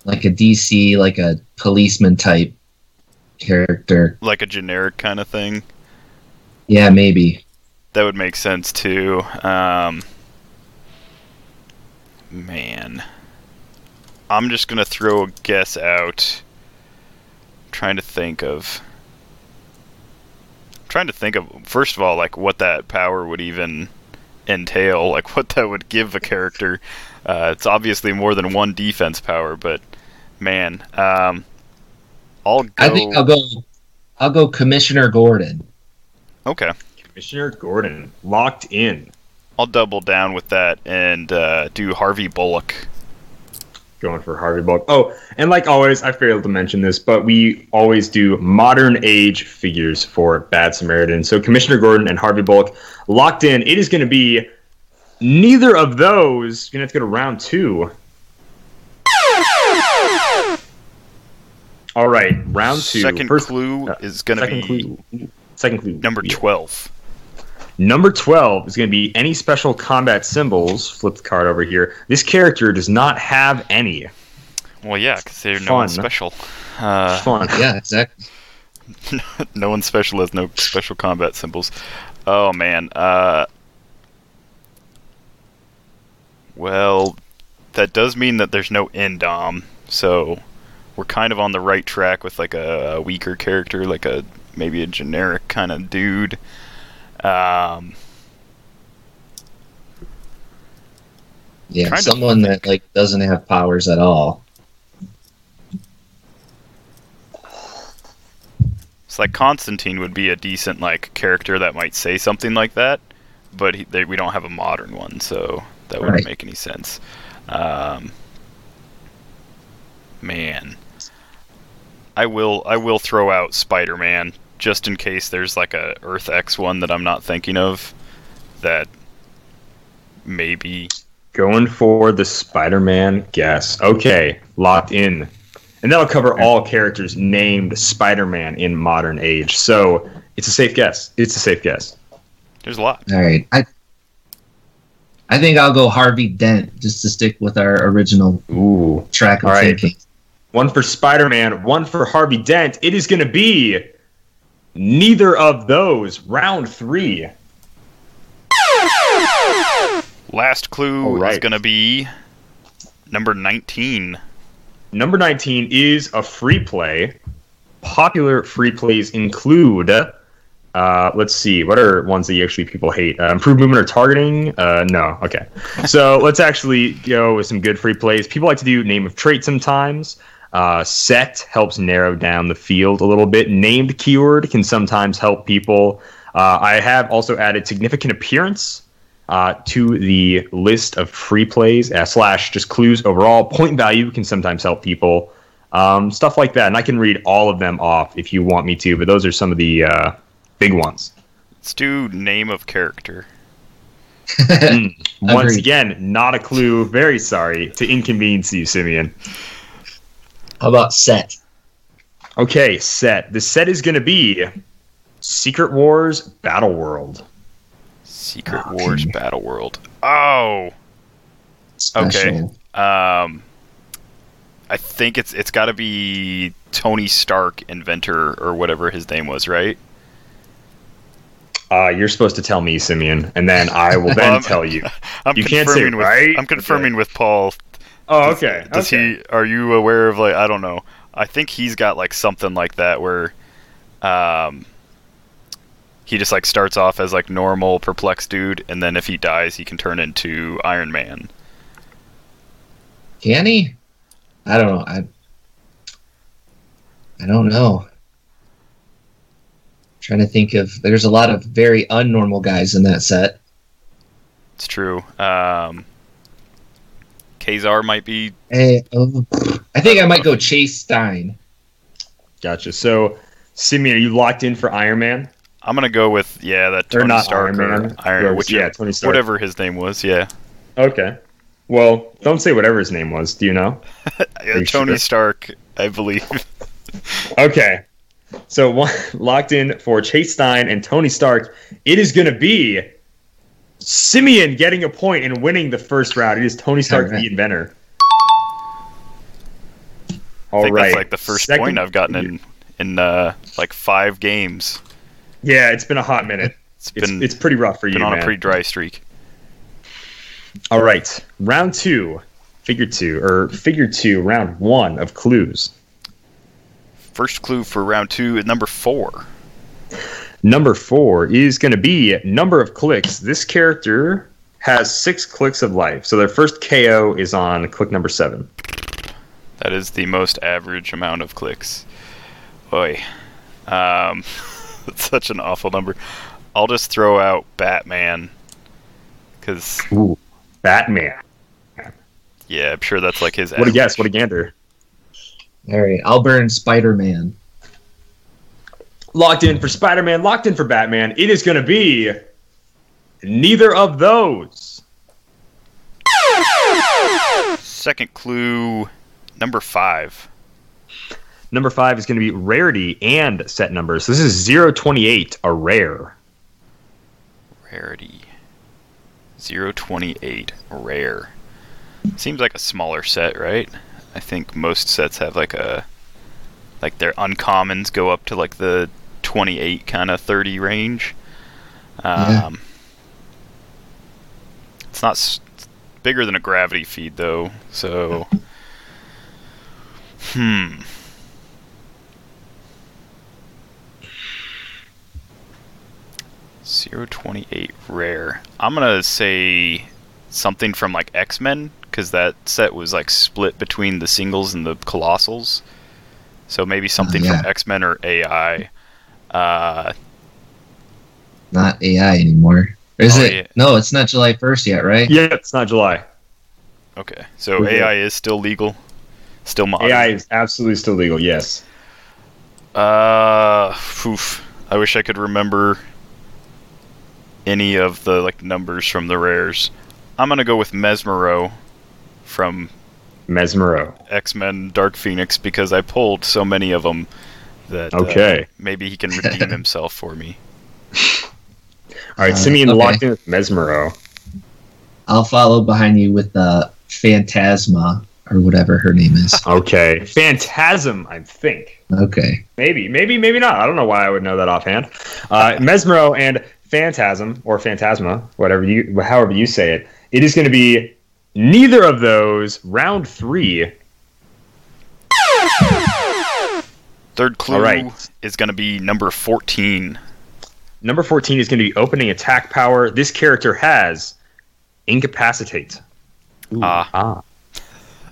like a DC, like a policeman type character. Like a generic kind of thing. Yeah, maybe. That would make sense too. Um, man, I'm just gonna throw a guess out. trying to think of. trying to think of first of all, like what that power would even entail, like [LAUGHS] what that would give a character. Uh, it's obviously more than one defense power, but man, um, I'll go. I think I'll go. I'll go Commissioner Gordon. Okay, Commissioner Gordon locked in. I'll double down with that and uh, do Harvey Bullock. Going for Harvey Bullock. Oh, and like always, I failed to mention this, but we always do modern age figures for Bad Samaritan. So Commissioner Gordon and Harvey Bullock locked in. It is going to be neither of those. You're going to have to go to round two. All right, round two. Second First- clue uh, is going to be clue. Second clue. number Yeah. 12. Number 12 is going to be any special combat symbols. Flip the card over here. This character does not have any. Well, yeah, because they're no one special. Uh, Fun. [LAUGHS] Yeah, exactly. [LAUGHS] no one special has no special combat symbols. Oh, man. Uh, well, that does mean that there's no Indom, so we're kind of on the right track with like a, a weaker character, like a maybe a generic kind of dude. Um, Yeah, someone that like doesn't have powers at all. It's like Constantine would be a decent like character that might say something like that, but he, they, we don't have a modern one, so that wouldn't Right. make any sense. Um, man, I will I will throw out Spider-Man just in case there's like a Earth X one that I'm not thinking of that maybe Going for the Spider-Man guess. Okay, locked in. And that'll cover all characters named Spider-Man in modern age. So it's a safe guess. It's a safe guess. there's a lot. All right. I I think I'll go Harvey Dent just to stick with our original Ooh. track of All right. thinking. One for Spider-Man, one for Harvey Dent. It is going to be neither of those. Round three. Last clue All is going to be number 19. Number 19 is a free play. Popular free plays include, uh, let's see, what are ones that you actually people hate? Uh, improved movement or targeting? Uh, no. Okay. [LAUGHS] So let's actually go with some good free plays. People like to do name of trait sometimes. Uh, set helps narrow down the field a little bit. Named keyword can sometimes help people. Uh, I have also added significant appearance uh, to the list of free plays uh, slash just clues overall. Point value can sometimes help people. Um, stuff like that. And I can read all of them off if you want me to, but those are some of the uh, big ones. Let's do name of character. [LAUGHS] [LAUGHS] Mm. Once Agreed. again, not a clue. Very sorry to inconvenience you, Simeon. How about set? Okay, set. The set is going to be Secret Wars Battle World. Secret Okay. Wars Battle World. Oh, Special. um, I think it's it's got to be Tony Stark, inventor or whatever his name was, right? Uh, you're supposed to tell me, Simeon, and then I will [LAUGHS] then I'm- tell you. [LAUGHS] I'm You can't say with right? I'm confirming with Paul. Oh, okay. Does okay. he? Are you aware of like I don't know? I think he's got like something like that where, um, he just like starts off as like normal perplexed dude, and then if he dies, he can turn into Iron Man. Can he? I don't know. I I don't know. trying to think of there's a lot of very unnormal guys in that set. It's true. Um, Ka-Zar might be. Hey, oh, I think I might go Chase Stein. Gotcha. So, Simeon, are you locked in for Iron Man? I'm gonna go with yeah that Or Tony not Stark Iron or Man? Iron, Or- which, yeah, Tony Stark. whatever his name was. Yeah, Okay. Well, don't say whatever his name was. Do you know? [LAUGHS] Yeah, you Tony sure? Stark, I believe. Okay. So one [LAUGHS] locked in for Chase Stein and Tony Stark. It is going to be Simeon getting a point and winning the first round. It is Tony Stark, Alright. the inventor. I think right. that's like the first Second- point I've gotten in in uh, like five games. Yeah, it's been a hot minute. [LAUGHS] It's It's, been it's pretty rough for been you, on man. a pretty dry streak. All right, round two, figure two, or figure two, round one of clues. First clue for round two is number four. Number four is going to be number of clicks. This character has six clicks of life, so their first KO is on click number seven. That is the most average amount of clicks. Boy, um, [LAUGHS] that's such an awful number. I'll just throw out Batman because Ooh, Batman. yeah, I'm sure that's like his. What a guess! What a gander! All right, I'll burn Spider Man. Locked in for Spider-Man. Locked in for Batman. It is going to be neither of those. Second clue, number five. Number five is going to be rarity and set numbers. So this is 028, a rare. Rarity. 028. Rare. Seems like a smaller set, right? I think most sets have like a. Like their uncommons go up to like the 28 kind of 30 range. Yeah. Um, It's not s- bigger than a gravity feed though, so. Hmm. Zero twenty eight rare. I'm gonna say something from like X Men because that set was like split between the singles and the colossals. So maybe something yeah. from X Men or AI. Uh, Not AI anymore. Is Oh, it? yeah. No, it's not July 1st yet, right? Yeah, it's not July. Okay, so Okay. AI is still legal, still modern. AI is absolutely still legal. Yes. Uh, oof. I wish I could remember any of the like numbers from the rares. I'm gonna go with Mesmero from Mesmero. X Men Dark Phoenix because I pulled so many of them that uh, Okay. maybe he can redeem [LAUGHS] himself for me. All right, Uh, Simeon okay. locked in with Mesmero. I'll follow behind you with the Phantasma or whatever her name is. [LAUGHS] Okay. Phantasm, I think. Okay. Maybe, maybe, maybe not. I don't know why I would know that offhand. Uh, Mesmero and Phantasm or Phantasma, whatever you, however you say it. It is going to be neither of those. Round three. Third clue right. is gonna be number 14. Number fourteen is going to be opening attack power. This character has incapacitate. Ah.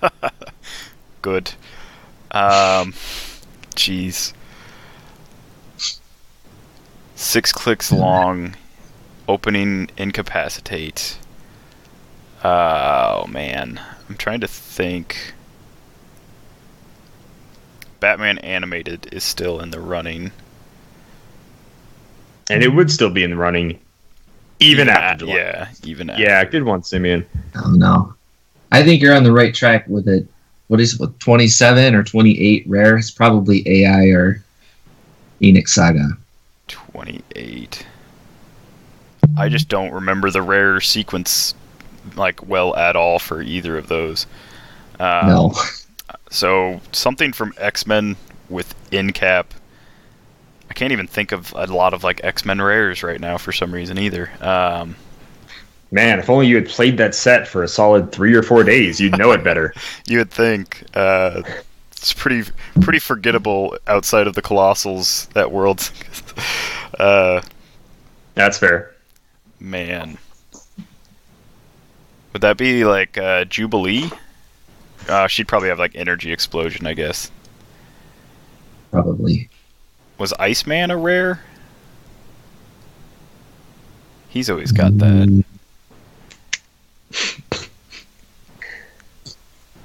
ah. [LAUGHS] Good. Um, jeez. Six clicks long. Opening incapacitate. Oh man, I'm trying to think. Batman animated is still in the running. And it would still be in the running, even, after July. Yeah, even after. Yeah, good one, Simeon. Oh no. I think you're on the right track with it. What is it? 27 or 28 rare? It's probably AI or Phoenix Saga. 28. I just don't remember the rare sequence like well at all for either of those. Um, no. So something from X Men with Incap. I can't even think of a lot of like X Men rares right now for some reason either. Um, Man, if only you had played that set for a solid three or four days, you'd know it better. [LAUGHS] you would think uh, it's pretty pretty forgettable outside of the Colossals that world. [LAUGHS] uh, That's fair. man, would that be like uh, Jubilee? Uh, she'd probably have like Energy Explosion, I guess. Probably. Was Iceman a rare? He's always got that. [LAUGHS]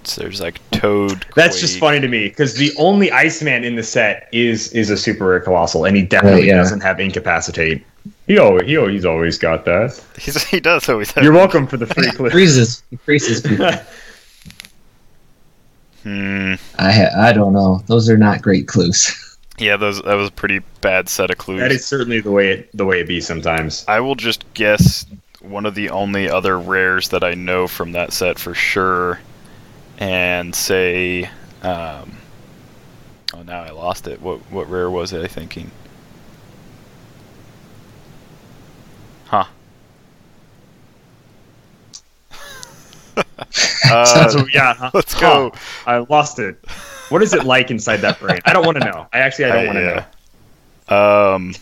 So there's like Toad. That's just funny to me because the only Iceman in the set is is a super rare colossal, and he definitely Right, yeah. doesn't have incapacitate. He always, he always, he's always got that. [LAUGHS] He's, he does always have. You're welcome for the free clip. freezes. He freezes people. [LAUGHS] Hmm. I ha- I don't know. Those are not great clues. [LAUGHS] Yeah, those that was a pretty bad set of clues. that is certainly the way it the way it be sometimes. I will just guess one of the only other rares that I know from that set for sure, and say, um, oh now I lost it. What what rare was it? I thinking? Huh. Uh, [LAUGHS] So, yeah, huh? let's go. Huh. I lost it. What is it like inside that brain? I don't want to know. I actually I don't want to know. Um,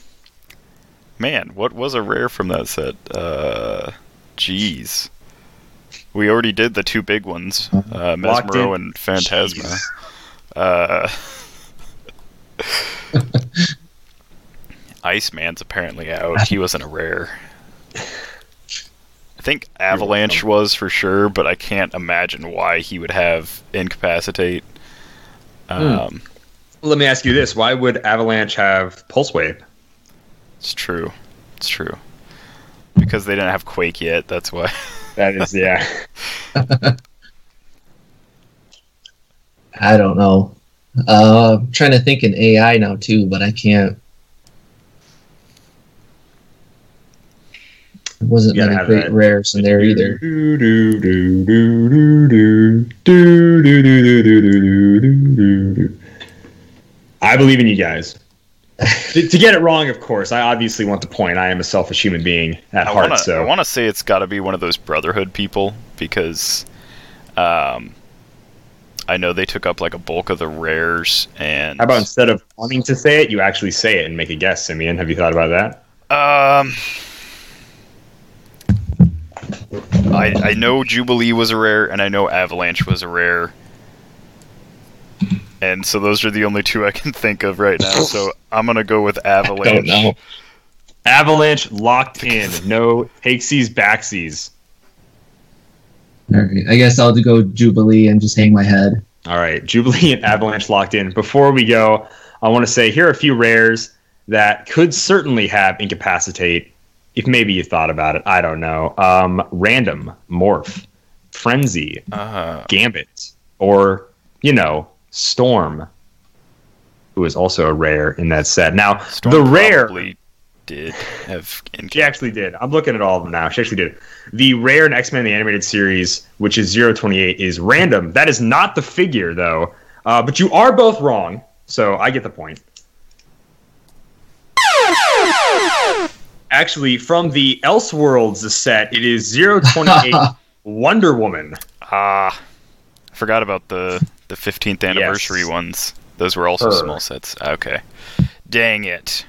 man, what was a rare from that set? Uh, jeez. We already did the two big ones, uh, Mesmero and Phantasma. Jeez. Uh, [LAUGHS] Iceman's apparently out. [LAUGHS] He wasn't a rare. I think Avalanche was for sure, but I can't imagine why he would have incapacitate. Um, Let me ask you this: Why would Avalanche have Pulse Wave? It's true. It's true. Because they didn't have Quake yet, that's why. [LAUGHS] That is, yeah. [LAUGHS] I don't know. Uh, I'm trying to think in AI now too, but I can't. wasn't many great that. rares in there either. I believe in you guys. [LAUGHS] to, to, get it wrong, of course, I obviously want the point. I am a selfish human being at I heart. Wanna, so I want to say it's got to be one of those Brotherhood people because, um, I know they took up like a bulk of the rares. And how about instead of wanting to say it, you actually say it and make a guess, Simeon? Have you thought about that? Um. I I know Jubilee was a rare and I know Avalanche was a rare. And so those are the only two I can think of right now. So [LAUGHS] I'm gonna go with I Avalanche. don't know. Avalanche locked in. No takesies, backsies. All right. I guess I'll go Jubilee and just hang my head. All right, Jubilee and Avalanche locked in. Before we go, I want to say here are a few rares that could certainly have incapacitate if maybe you thought about it. I don't know. Um, random, morph, frenzy, Uh, gambit, or you know, storm, who is also a rare in that set. Now, Storm the rare did have. she actually did. I'm looking at all of them now. She actually did. The rare in X Men the animated series, which is 028, is random. That is not the figure though. Uh, but you are both wrong, so I get the point. Actually, from the Elseworlds set, it is 028 [LAUGHS] Wonder Woman. Ah, I forgot about the the 15th anniversary Yes. ones. Those were also Her. small sets. Okay. Dang it.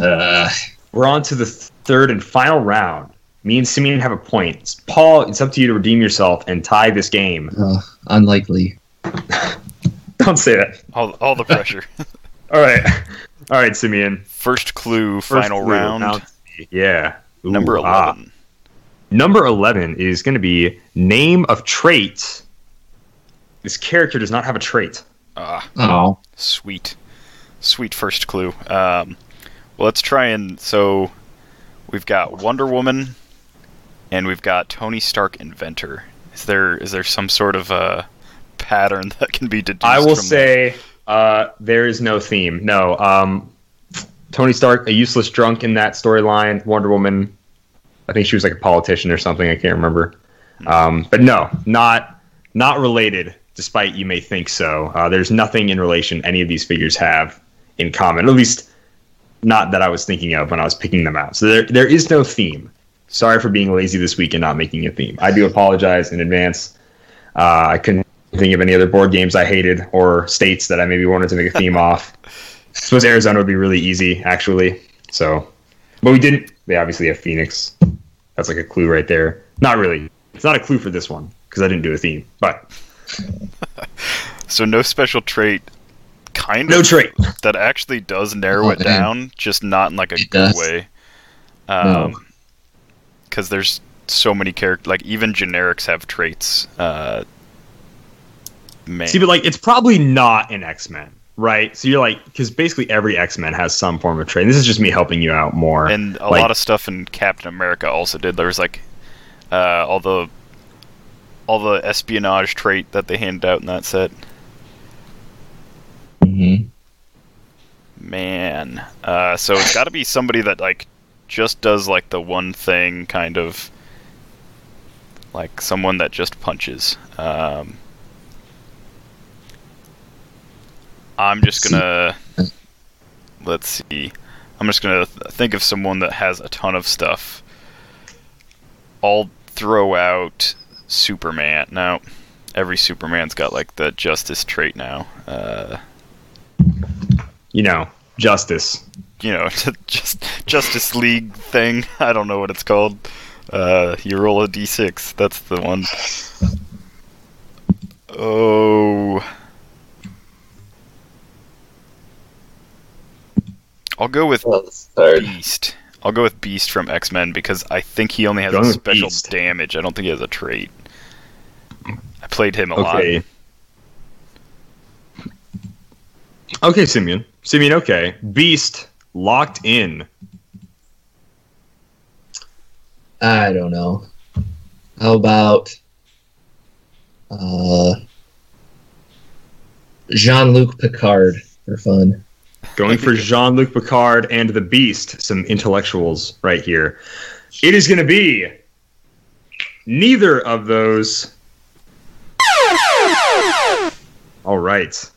Uh, We're on to the third and final round. Me and Simeon have a point. Paul, it's up to you to redeem yourself and tie this game. uh, unlikely. [LAUGHS] Don't say that. All, all the pressure. [LAUGHS] All right. All right, Simeon. First clue, First final clue, round. round C. Yeah. Ooh, Number ah. 11. Number 11 is going to be name of trait. This character does not have a trait. Ah, Oh, sweet. Sweet first clue. Um, well, let's try and. So, we've got Wonder Woman, and we've got Tony Stark Inventor. Is there is there some sort of uh, pattern [LAUGHS] that can be deduced? I will from say uh, there is no theme. No. Um, Tony Stark, a useless drunk in that storyline. Wonder Woman, I think she was like a politician or something. I can't remember. Um, but no, not not related. Despite you may think so, uh, there's nothing in relation any of these figures have in common. At least, not that I was thinking of when I was picking them out. So there there is no theme. Sorry for being lazy this week and not making a theme. I do apologize in advance. Uh, I couldn't think of any other board games I hated or states that I maybe wanted to make a theme [LAUGHS] off. I suppose Arizona would be really easy, actually. So, but we didn't. They obviously have Phoenix. That's like a clue right there. Not really. It's not a clue for this one because I didn't do a theme. But [LAUGHS] So no special trait. Kind no of trait. that actually does narrow Oh, it man. down, just not in like a It good does. way. Um, because there's so many characters. Like even generics have traits. Uh, man, See, but like it's probably not an X Men, right? So you're like, because basically every X Men has some form of trait. This is just me helping you out more. and a like- lot of stuff in Captain America also did. There was like uh, all the all the espionage trait that they handed out in that set. hmm Man, uh, so it's got to be somebody that like just does like the one thing, kind of like someone that just punches. Um, I'm just gonna let's see. I'm just gonna th- think of someone that has a ton of stuff. I'll throw out Superman. Now, every Superman's got like the Justice trait now. Uh, you know, justice. you know, [LAUGHS] just Justice League thing. I don't know what it's called. Uh, you roll a d6. That's the one. Oh. I'll go with Beast. I'll go with Beast from X Men because I think he only has Going a special Beast. damage. I don't think he has a trait. I played him a Okay. lot. Okay, Simeon. Simeon, okay. Beast locked in. I don't know. How about uh, Jean Luc Picard for fun? Going [LAUGHS] for Jean Luc Picard and the Beast, some intellectuals right here. It is going to be neither of those. All right.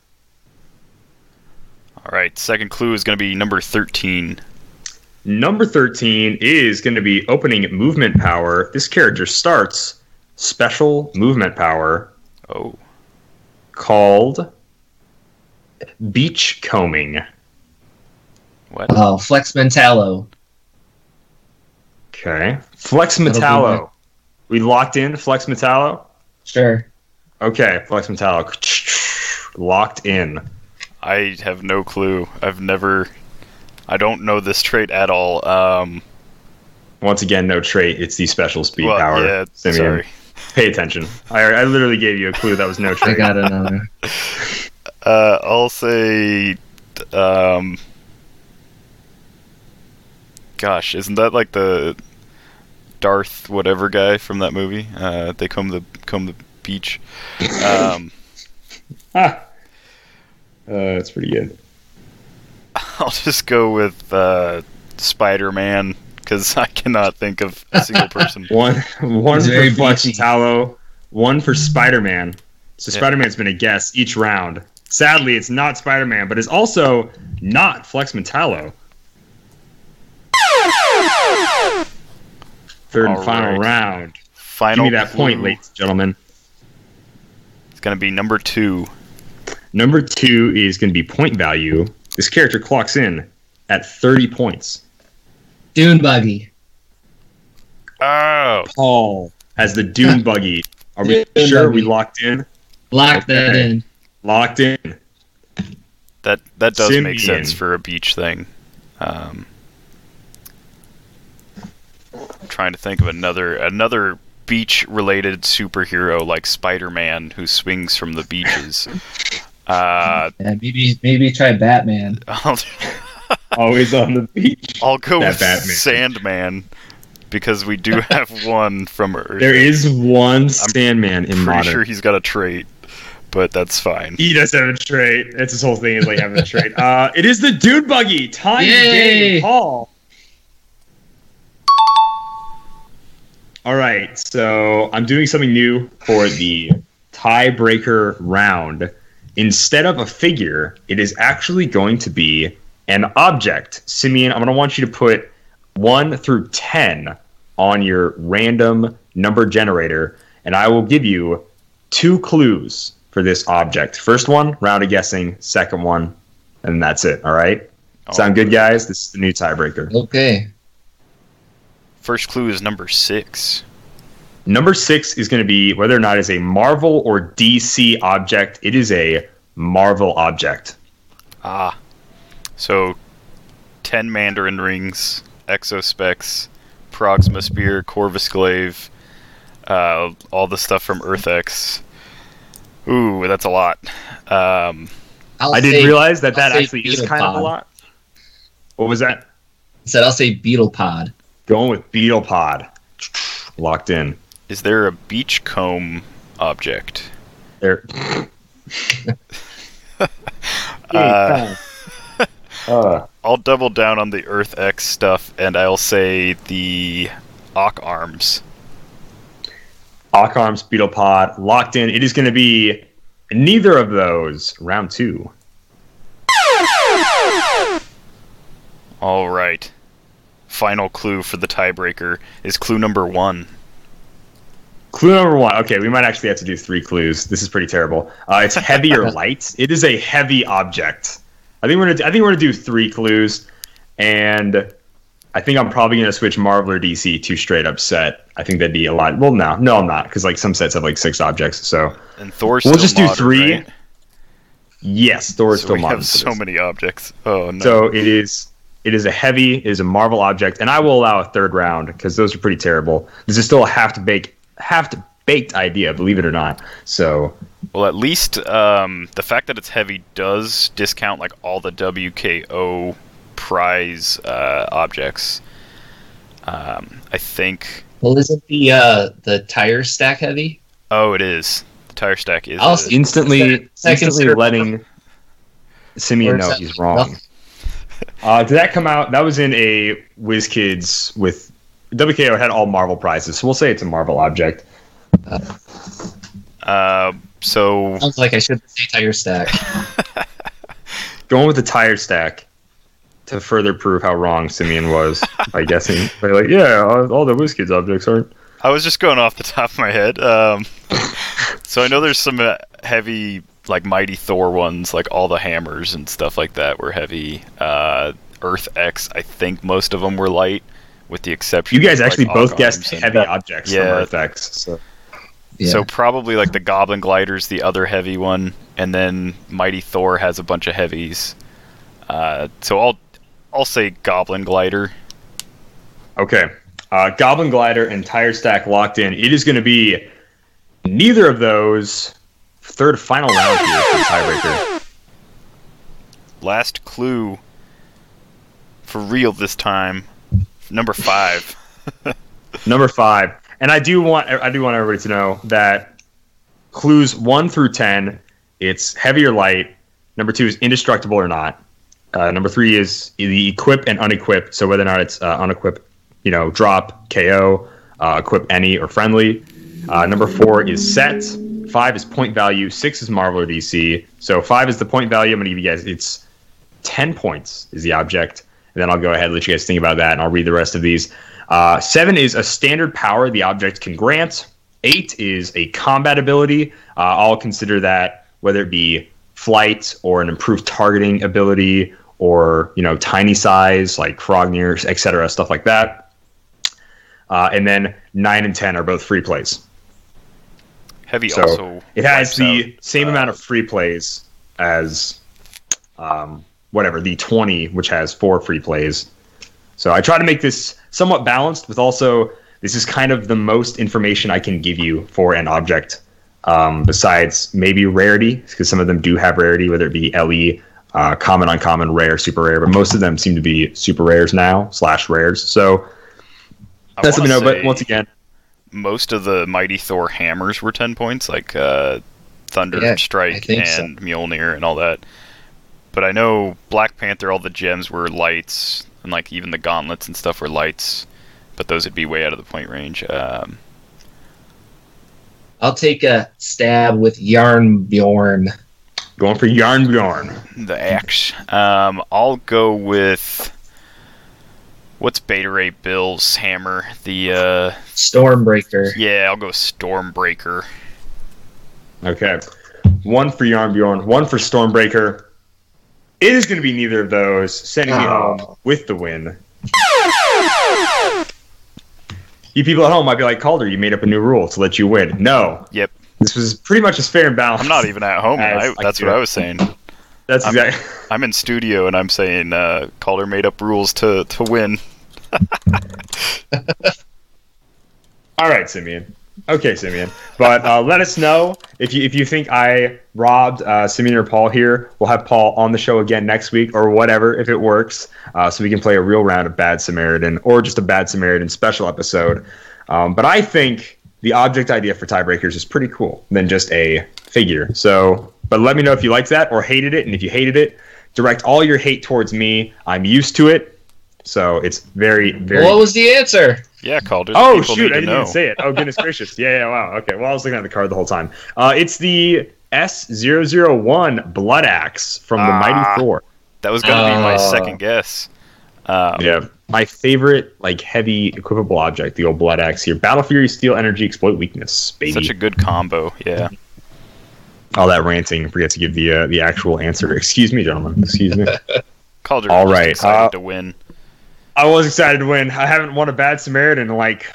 All right. Second clue is going to be number thirteen. Number 13 is going to be opening movement power. This character starts special movement power Oh. called beach combing. What? Oh, Flex Mentallo. Okay. Flex That'll Metallo. We locked in Flex Metallo? Sure. Okay, Flex Metallo. [TSK] Locked in. I have no clue. I've never I don't know this trait at all. Um, Once again, no trait. It's the special speed well, power. yeah, Simeon. sorry. Pay attention. I, I literally gave you a clue that was no [LAUGHS] trait. I got another. [LAUGHS] Uh, I'll say, um, gosh, isn't that like the Darth whatever guy from that movie? Uh, they come the come the beach. Um, [LAUGHS] Ah. Uh, that's pretty good. [LAUGHS] I'll just go with uh, Spider-Man because I cannot think of a single person. [LAUGHS] One, one for very Tallow, one for Spider Man. So Yeah. Spider Man's been a guess each round. Sadly, it's not Spider Man, but it's also not Flex Metallo. Third and final right. round. Give Final me that point, ladies and gentlemen. It's gonna be number two. Number two is going to be point value. This character clocks in at 30 points. Dune buggy. Oh, Paul has the Dune [LAUGHS] buggy. Are we Dune sure we locked in? Lock that in. Locked in. that that does make sense for a beach thing. Um, I'm trying to think of another another beach related superhero like Spider-Man who swings from the beaches. [LAUGHS] Uh, Yeah, maybe maybe try Batman. [LAUGHS] Always on the beach. [LAUGHS] I'll go That with Batman. Sandman because we do have one from Earth. There is one Sandman in pretty modern. sure he's got a trait, but that's fine. He does have a trait. That's his whole thing is like having a trait. Uh, it is the Dune Buggy. Time Yay! game, Paul. All right, so I'm doing something new for the tiebreaker round. Instead of a figure, it is actually going to be an object. Simeon, I'm going to want you to put one through ten on your random number generator, and I will give you two clues for this object. First one, round of guessing. Second one, and that's it. All right. Sound good, guys? This is the new tiebreaker. Okay. First clue is number six. Number six is going to be whether or not it's a Marvel or DC object. It is a Marvel object. Ah. So, 10 Mandarin rings, Exospecs, Proxima Spear, Corvus Glaive, uh, all the stuff from Earth X. Ooh, that's a lot. Um, I'll I didn't say- realize that I'll that say actually is kind of a lot. What was that? I said I'll say beetle pod. Going with beetle pod. Locked in. is there a beachcomb object? There. [LAUGHS] Uh, [LAUGHS] Uh, I'll double down on the Earth X stuff, and I'll say the Ock Arms. Arms, Beetlepod, locked in. It is going to be neither of those. Round two. All right. Final clue for the tiebreaker is clue number one. Clue number one. Okay, we might actually have to do three clues. This is pretty terrible. Uh, it's [LAUGHS] heavy or light. It is a heavy object. I think we're gonna. I think we're gonna do three clues, and I think I'm probably gonna switch Marvel or DC to straight up set. I think that'd be a lot. Well, no, no, I'm not because like some sets have like six objects. So And Thor's We'll just do modern, three. right? yes, Thor is So still we have so many objects. Oh no. So it is. It is a heavy. It is a Marvel object, and I will allow a third round because those are pretty terrible. This is still a half to bake, half to baked idea, believe it or not. So Well, at least um, the fact that it's heavy does discount like all the WKO prize uh, objects. Um, I think. Well, isn't the uh, the tire stack heavy? Oh, it is. The tire stack is. I'll instantly, Second- second instantly letting Simeon know he's wrong. [LAUGHS] Uh, did that come out? That was in a WizKids with WKO had all Marvel prizes, so we'll say it's a Marvel object. uh, so Sounds like I should say tire stack. [LAUGHS] Going with the tire stack to further prove how wrong Simeon was by guessing. [LAUGHS] By like, yeah, all, all the WizKids objects aren't. I was just going off the top of my head. Um, so I know there's some uh, heavy, like Mighty Thor ones, like all the hammers and stuff like that were heavy. Uh, Earth X, I think most of them were light, with the exception. You guys of, like, actually both guessed and- heavy objects Yeah. from Earth X. So Yeah. So probably like the Goblin Glider's the other heavy one, and then Mighty Thor has a bunch of heavies. Uh, so I'll I'll say Goblin Glider. Okay. Uh, Goblin Glider and Tire Stack locked in. It is going to be neither of those. Third final round here for tiebreaker. Last clue. For real this time. Number five. [LAUGHS] Number five, and I do want I do want everybody to know that clues one through ten, it's heavy or light. Number two is indestructible or not. Uh, number three is the equip and unequip. So whether or not it's uh, unequip, you know, drop, KO, uh, equip any or friendly. Uh, number four is set. Five is point value. Six is Marvel or DC. So five is the point value. I'm going to give you guys it's ten points is the object, and then I'll go ahead and let you guys think about that, and I'll read the rest of these. Uh, seven is a standard power the object can grant. Eight is a combat ability. Uh, I'll consider that whether it be flight or an improved targeting ability or you know tiny size like Frognir, etc., stuff like that. Uh, and then nine and ten are both free plays. Heavy So also. it has the out, same uh, amount of free plays as um, whatever the 20 which has four free plays so i try to make this somewhat balanced with also this is kind of the most information i can give you for an object um, besides maybe rarity because some of them do have rarity whether it be le uh, common uncommon rare super rare but most of them seem to be super rares now slash rares so I that's let me know but once again most of the Mighty Thor hammers were 10 points, like uh, Thunder Yeah, I Strike think so. and Mjolnir and all that. But I know Black Panther, all the gems were lights, and like even the gauntlets and stuff were lights, but those would be way out of the point range. Um, I'll take a stab with Jarnbjorn. Going for Jarnbjorn the axe. Um, I'll go with. What's Beta Ray Bill's hammer? The, uh, Stormbreaker. yeah, I'll go Stormbreaker. Okay. One for Jarnbjorn, one for Stormbreaker. It is going to be neither of those, sending me Oh. home with the win. You people at home might be like, Calder, you made up a new rule to let you win. No. Yep. This was pretty much as fair and balanced. I'm not even at home. [LAUGHS] I, that's what I was saying. That's I'm- exactly. [LAUGHS] I'm in studio and I'm saying uh, Calder made up rules to, to win. [LAUGHS] All right, Simeon. Okay, Simeon. But uh, let us know if you if you think I robbed uh, Simeon or Paul here. We'll have Paul on the show again next week or whatever if it works, uh, so we can play a real round of Bad Samaritan or just a Bad Samaritan special episode. Um, but I think the object idea for tiebreakers is pretty cool than just a figure. So, but let me know if you liked that or hated it, and if you hated it, direct all your hate towards me. I'm used to it, so it's very very What was the answer? Yeah, Calder. Oh shoot! need I to didn't know. even say it. Oh goodness [LAUGHS] gracious! Yeah, yeah, wow. Okay, well I was looking at the card the whole time. Uh, it's the S001 Blood Axe from the Ah. Mighty Thor. That was gonna be my Oh. second guess. Um, Yeah, my favorite like heavy equipable object, the old Blood Axe here. Battle Fury, Steal Energy, Exploit Weakness, baby. Such a good combo. Yeah. [LAUGHS] All that ranting. Forget to give the uh, the actual answer. [LAUGHS] Excuse me, gentlemen. Excuse me. [LAUGHS] Calder. All was Excited uh, to win. I was excited to win. I haven't won a Bad Samaritan in like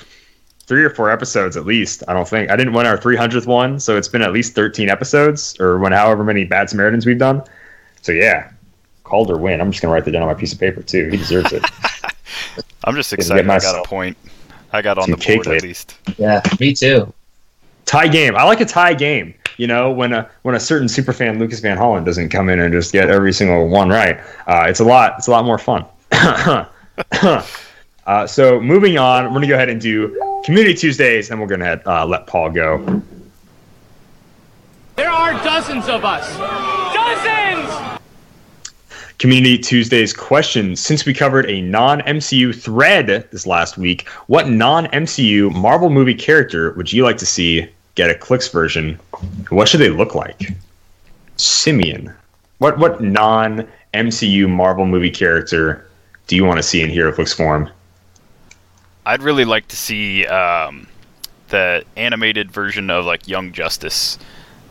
three or four episodes at least. I don't think I didn't win our 300th one, so it's been at least 13 episodes or when however many Bad Samaritans we've done. So yeah, Calder win. I'm just gonna write that down on my piece of paper too. He deserves it. I'm just excited. I got a point. I got on the cake board at least. Yeah, me too. tie game. I like a tie game. You know, when a when a certain super fan Lucas Van Holland doesn't come in and just get every single one right, uh, it's a lot. It's a lot more fun. [LAUGHS] uh, so moving on, we're gonna go ahead and do Community Tuesdays, and we're gonna head, uh, let Paul go. There are dozens of us. Dozens! Community Tuesdays question. Since we covered a non MCU thread this last week, what non MCU Marvel movie character would you like to see get a clicks version? What should they look like? Simeon. What what non MCU Marvel movie character do you want to see in HeroClix form? I'd really like to see um, the animated version of like Young Justice,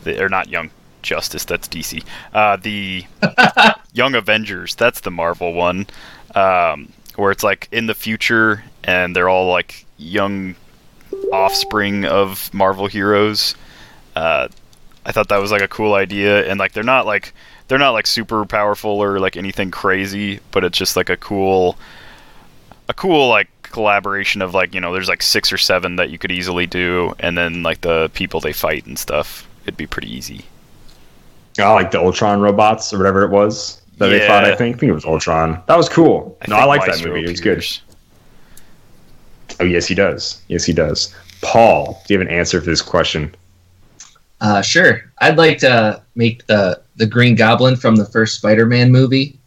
the, or not Young Justice. That's DC. Uh, the [LAUGHS] Young Avengers. That's the Marvel one, um, where it's like in the future and they're all like young offspring of Marvel heroes. Uh, I thought that was like a cool idea, and like they're not like they're not like super powerful or like anything crazy, but it's just like a cool, a cool like collaboration of like you know there's like six or seven that you could easily do, and then like the people they fight and stuff, it'd be pretty easy. Oh, like the Ultron robots or whatever it was that they fought. I think. I think it was Ultron. That was cool. no, I like that Maestro movie. It was good. Oh yes, he does. Yes, he does. Paul, do you have an answer for this question? Uh, sure. I'd like to make the the Green Goblin from the first Spider-Man movie.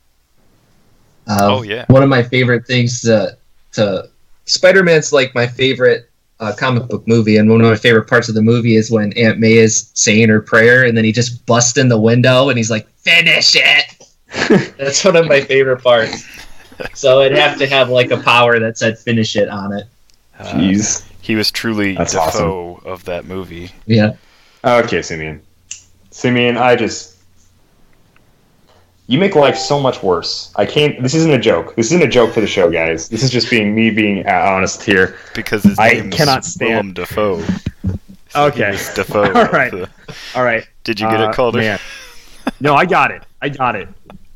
Uh, Oh, yeah. One of my favorite things to to Spider-Man's like my favorite uh, comic book movie, and one of my favorite parts of the movie is when Aunt May is saying her prayer, and then he just busts in the window, and he's like, "Finish it." [LAUGHS] That's one of my favorite parts. So it'd have to have like a power that said "finish it" on it. Uh, Jeez. he was truly That's Defoe of that movie. Yeah. Okay, Simeon. Simeon, I just you make life so much worse. I can't. This isn't a joke. This isn't a joke for the show, guys. This is just being me being uh, honest here. Because his I cannot stand- Willem Dafoe. Okay. It's Defoe. [LAUGHS] All right. All right. Did you get Uh, it, Calder? man. No, I got it. I got it.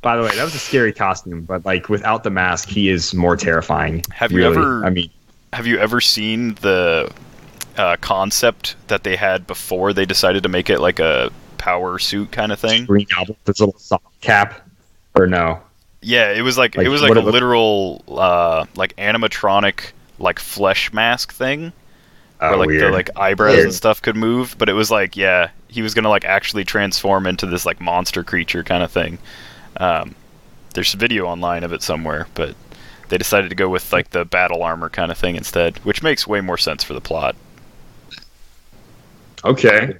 By the way, that was a scary costume, but like without the mask, he is more terrifying. Have you really. ever- I mean, Have you ever seen the uh, concept that they had before they decided to make it like a power suit kind of thing? Green Goblin with his little soft cap, or no? Yeah, it was like, Like, it was like a literal uh, like animatronic like flesh mask thing Oh, where like weird. the like eyebrows Weird. and stuff could move, but it was like yeah, he was gonna like actually transform into this like monster creature kind of thing. Um, there's a video online of it somewhere, but they decided to go with like the battle armor kind of thing instead, which makes way more sense for the plot. Okay.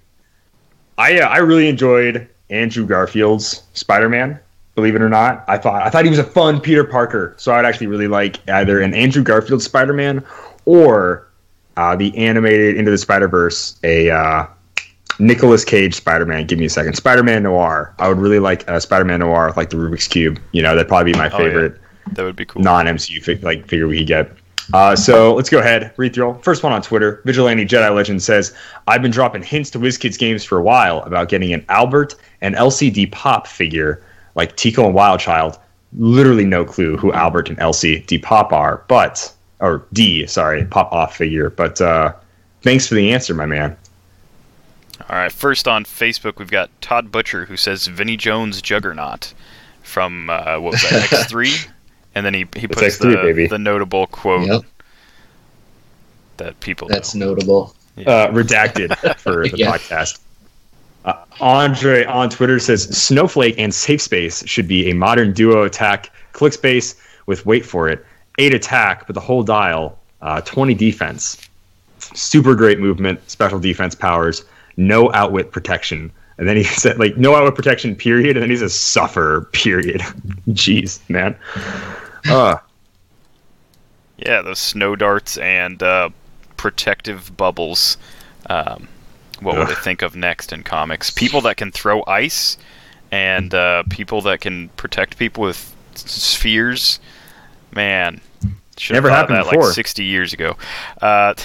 I uh, I really enjoyed Andrew Garfield's Spider-Man. Believe it or not, I thought I thought he was a fun Peter Parker. So I'd actually really like either an Andrew Garfield Spider-Man or uh, the animated Into the Spider-Verse a uh, Nicolas Cage Spider-Man. Give me a second, Spider-Man Noir. I would really like a Spider-Man Noir with like the Rubik's cube. You know, that'd probably be my Oh, yeah. favorite That would be cool. non MCU fig- like figure we could get. Uh, so let's go ahead. Read through. First one on Twitter. Vigilante Jedi Legend says, "I've been dropping hints to WizKids games for a while about getting an Albert and LCD Pop figure like Tico and Wildchild. Literally no clue who Albert and LCD Pop are, but or D, sorry, Pop Off figure. But uh, thanks for the answer, my man. All right, first on Facebook, we've got Todd Butcher who says Vinnie Jones Juggernaut from uh, what was that [LAUGHS] X3, and then he he puts X3, the, baby. the notable quote Yep. that people That's know. notable. uh, redacted for [LAUGHS] the Yeah. podcast. Uh, Andre on Twitter says Snowflake and Safe Space should be a modern duo attack. Click space with wait for it, eight attack with the whole dial, uh, twenty defense. Super great movement, special defense powers, no outwit protection. And then he [LAUGHS] said like no outwit protection period, and then he says suffer period. [LAUGHS] Jeez, man. Uh, Yeah, those snow darts and uh, protective bubbles. Um, what would I think of next in comics? People that can throw ice, and uh, people that can protect people with spheres. Man, should Never happened that before. like 60 years ago. Uh, [LAUGHS]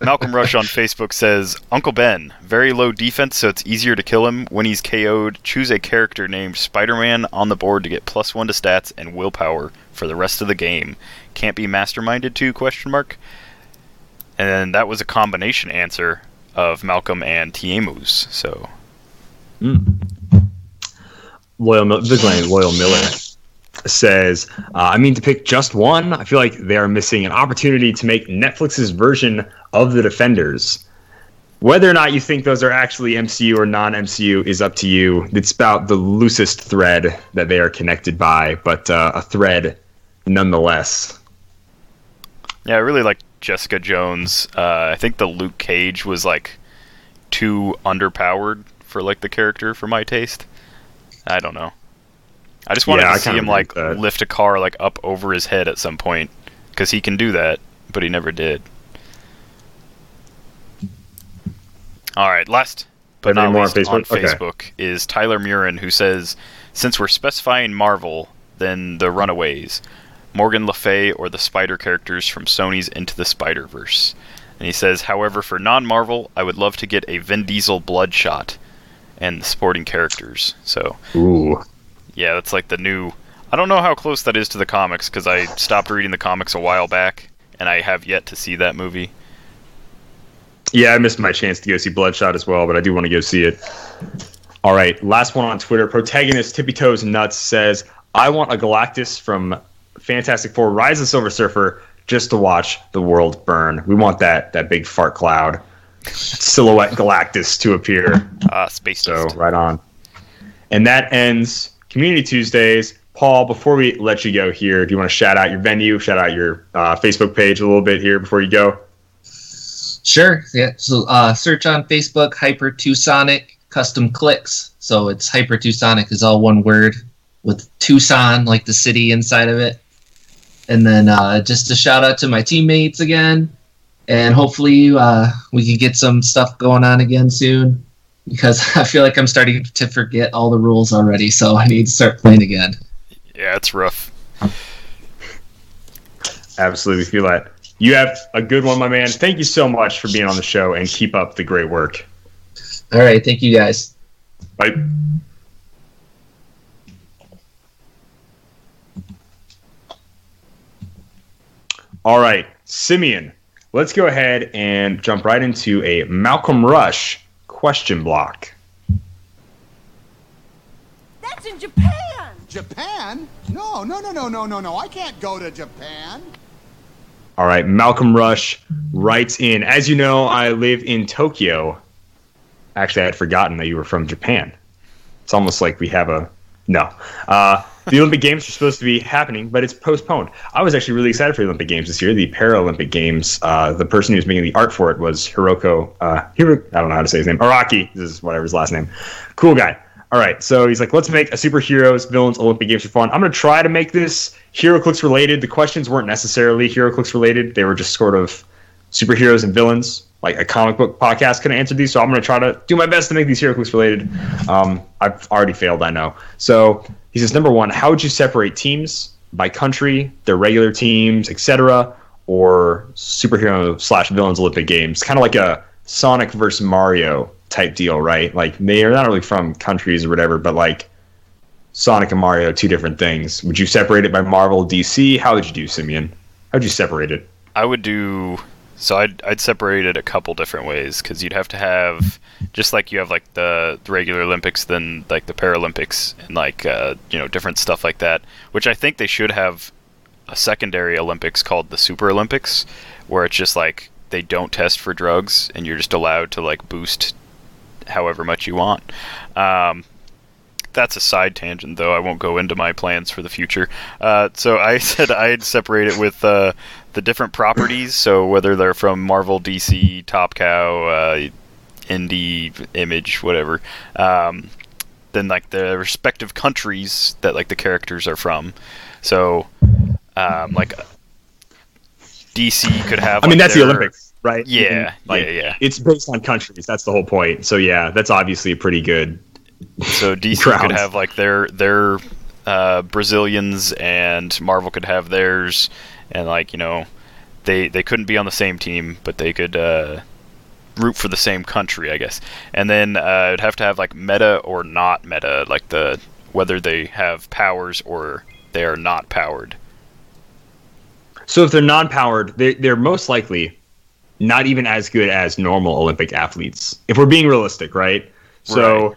Malcolm Rush on Facebook says, Uncle Ben, very low defense, so it's easier to kill him when he's KO'd. Choose a character named Spider-Man on the board to get plus one to stats and willpower for the rest of the game. Can't be masterminded too? Question mark. And then that was a combination answer of Malcolm and Tiemus. So Loyal Mil- Vigilante Loyal Miller says, uh, I mean to pick just one. I feel like they are missing an opportunity to make Netflix's version of the Defenders. Whether or not you think those are actually MCU or non MCU is up to you. It's about the loosest thread that they are connected by, but uh, a thread nonetheless. yeah, I really like Jessica Jones. Uh, I think the Luke Cage was like too underpowered for like the character for my taste. I don't know. I just wanted Yeah, I to see him like that. lift a car like up over his head at some point because he can do that, but he never did. All right, last but not more on least on Facebook? Okay. Is Tyler Murin who says, since we're specifying Marvel, then the Runaways, Morgan Le Fay, or the Spider characters from Sony's Into the Spider Verse. And he says, however, for non Marvel, I would love to get a Vin Diesel Bloodshot and the supporting characters. So, Ooh. yeah, that's like the new. I don't know how close that is to the comics because I stopped reading the comics a while back, and I have yet to see that movie. Yeah, I missed my chance to go see Bloodshot as well, but I do want to go see it. All right, last one on Twitter. Protagonist Tippy Toes Nuts says, "I want a Galactus from Fantastic Four: Rise of Silver Surfer just to watch the world burn. We want that that big fart cloud, silhouette Galactus to appear." Ah, [LAUGHS] Space So Beast. right on. And that ends Community Tuesdays. Paul, before we let you go here, do you want to shout out your venue, shout out your uh, Facebook page a little bit here before you go? Sure. Yeah. So uh, search on Facebook Hyper Tucsonic Custom Clix. So it's Hyper Tucsonic is all one word with Tucson like the city inside of it. And then uh, just a shout out to my teammates again, and hopefully uh, we can get some stuff going on again soon. Because [LAUGHS] I feel like I'm starting to forget all the rules already, so I need to start playing again. Yeah, it's rough. Absolutely feel that. You have a good one, my man. Thank you so much for being on the show and keep up the great work. All right, thank you guys. Bye. All right, Simeon, let's go ahead and jump right into a Malcolm Rush question block. That's in Japan! Japan? No, no, no, no, no, no, no. I can't go to Japan. All right, Malcolm Rush writes in As you know, I live in Tokyo. Actually, I had forgotten that you were from Japan. It's almost like we have a. No. Uh, the Olympic Games are supposed to be happening, but it's postponed. I was actually really excited for the Olympic Games this year. The Paralympic Games, uh, the person who was making the art for it was Hiroko. Uh, Hiro, I don't know how to say his name. Araki. This is whatever his last name. Cool guy. All right, so he's like, let's make a superheroes, villains, Olympic Games for fun. I'm to try to make this HeroClix related. The questions weren't necessarily HeroClix related, they were just sort of superheroes and villains. Like a comic book podcast can have answered these, so I'm going to try to do my best to make these HeroClix related. Um, I've already failed, I know. So he says, number one, how would you separate teams by country, their regular teams, etc., or superhero slash villains Olympic Games? Kind of like a Sonic versus Mario type deal, right? Like they are not really from countries or whatever, but like Sonic and Mario, two different things. Would you separate it by Marvel, DC? How would you do, Simeon? How would you separate it? I would do so. I'd I'd separate it a couple different ways because you'd have to have just like you have like the, the regular Olympics, then like the Paralympics and like uh, you know different stuff like that. Which I think they should have a secondary Olympics called the Super Olympics, where it's just like they don't test for drugs and you're just allowed to like boost however much you want. Um, that's a side tangent, though. I won't go into my plans for the future. Uh, so I [LAUGHS] said I'd separate it with uh, the different properties. So whether they're from Marvel, DC, Top Cow, uh, Indie, Image, whatever. Um, then like the respective countries that like the characters are from. So um, like DC could have. I mean, like, that's the Olympics, right? Yeah, can, like, yeah, yeah. It's based on countries. That's the whole point. So yeah, that's obviously a pretty good. So DC Crowds. could have like their their uh, Brazilians, and Marvel could have theirs, and like you know, they they couldn't be on the same team, but they could uh, root for the same country, I guess. And then uh, it'd have to have like meta or not meta, like the whether they have powers or they are not powered. So if they're non-powered, they, they're most likely not even as good as normal Olympic athletes. If we're being realistic, right? So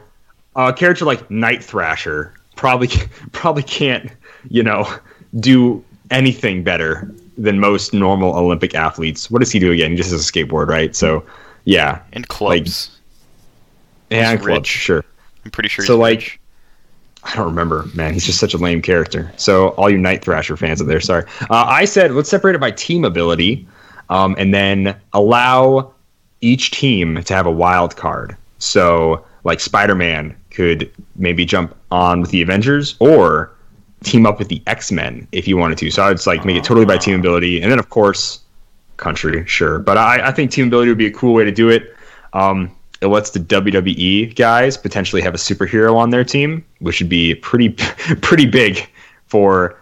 a character like Night Thrasher probably [LAUGHS] probably can't, you know, do anything better than most normal Olympic athletes. What does he do again? He just has a skateboard, right? So yeah, And clubs. yeah, He's clubs, rich. sure. I'm pretty sure. So like, rich. I don't remember, man. He's just such a lame character. So all you Night Thrasher fans out there, sorry. Uh, I said let's separate it by team ability, um, and then allow each team to have a wild card. So like Spider-Man could maybe jump on with the Avengers or team up with the X-Men if you wanted to. So I'd like make it totally by team ability, and then of course country, sure. But I, I think team ability would be a cool way to do it. Um, it lets the WWE guys potentially have a superhero on their team, which would be pretty [LAUGHS] pretty big for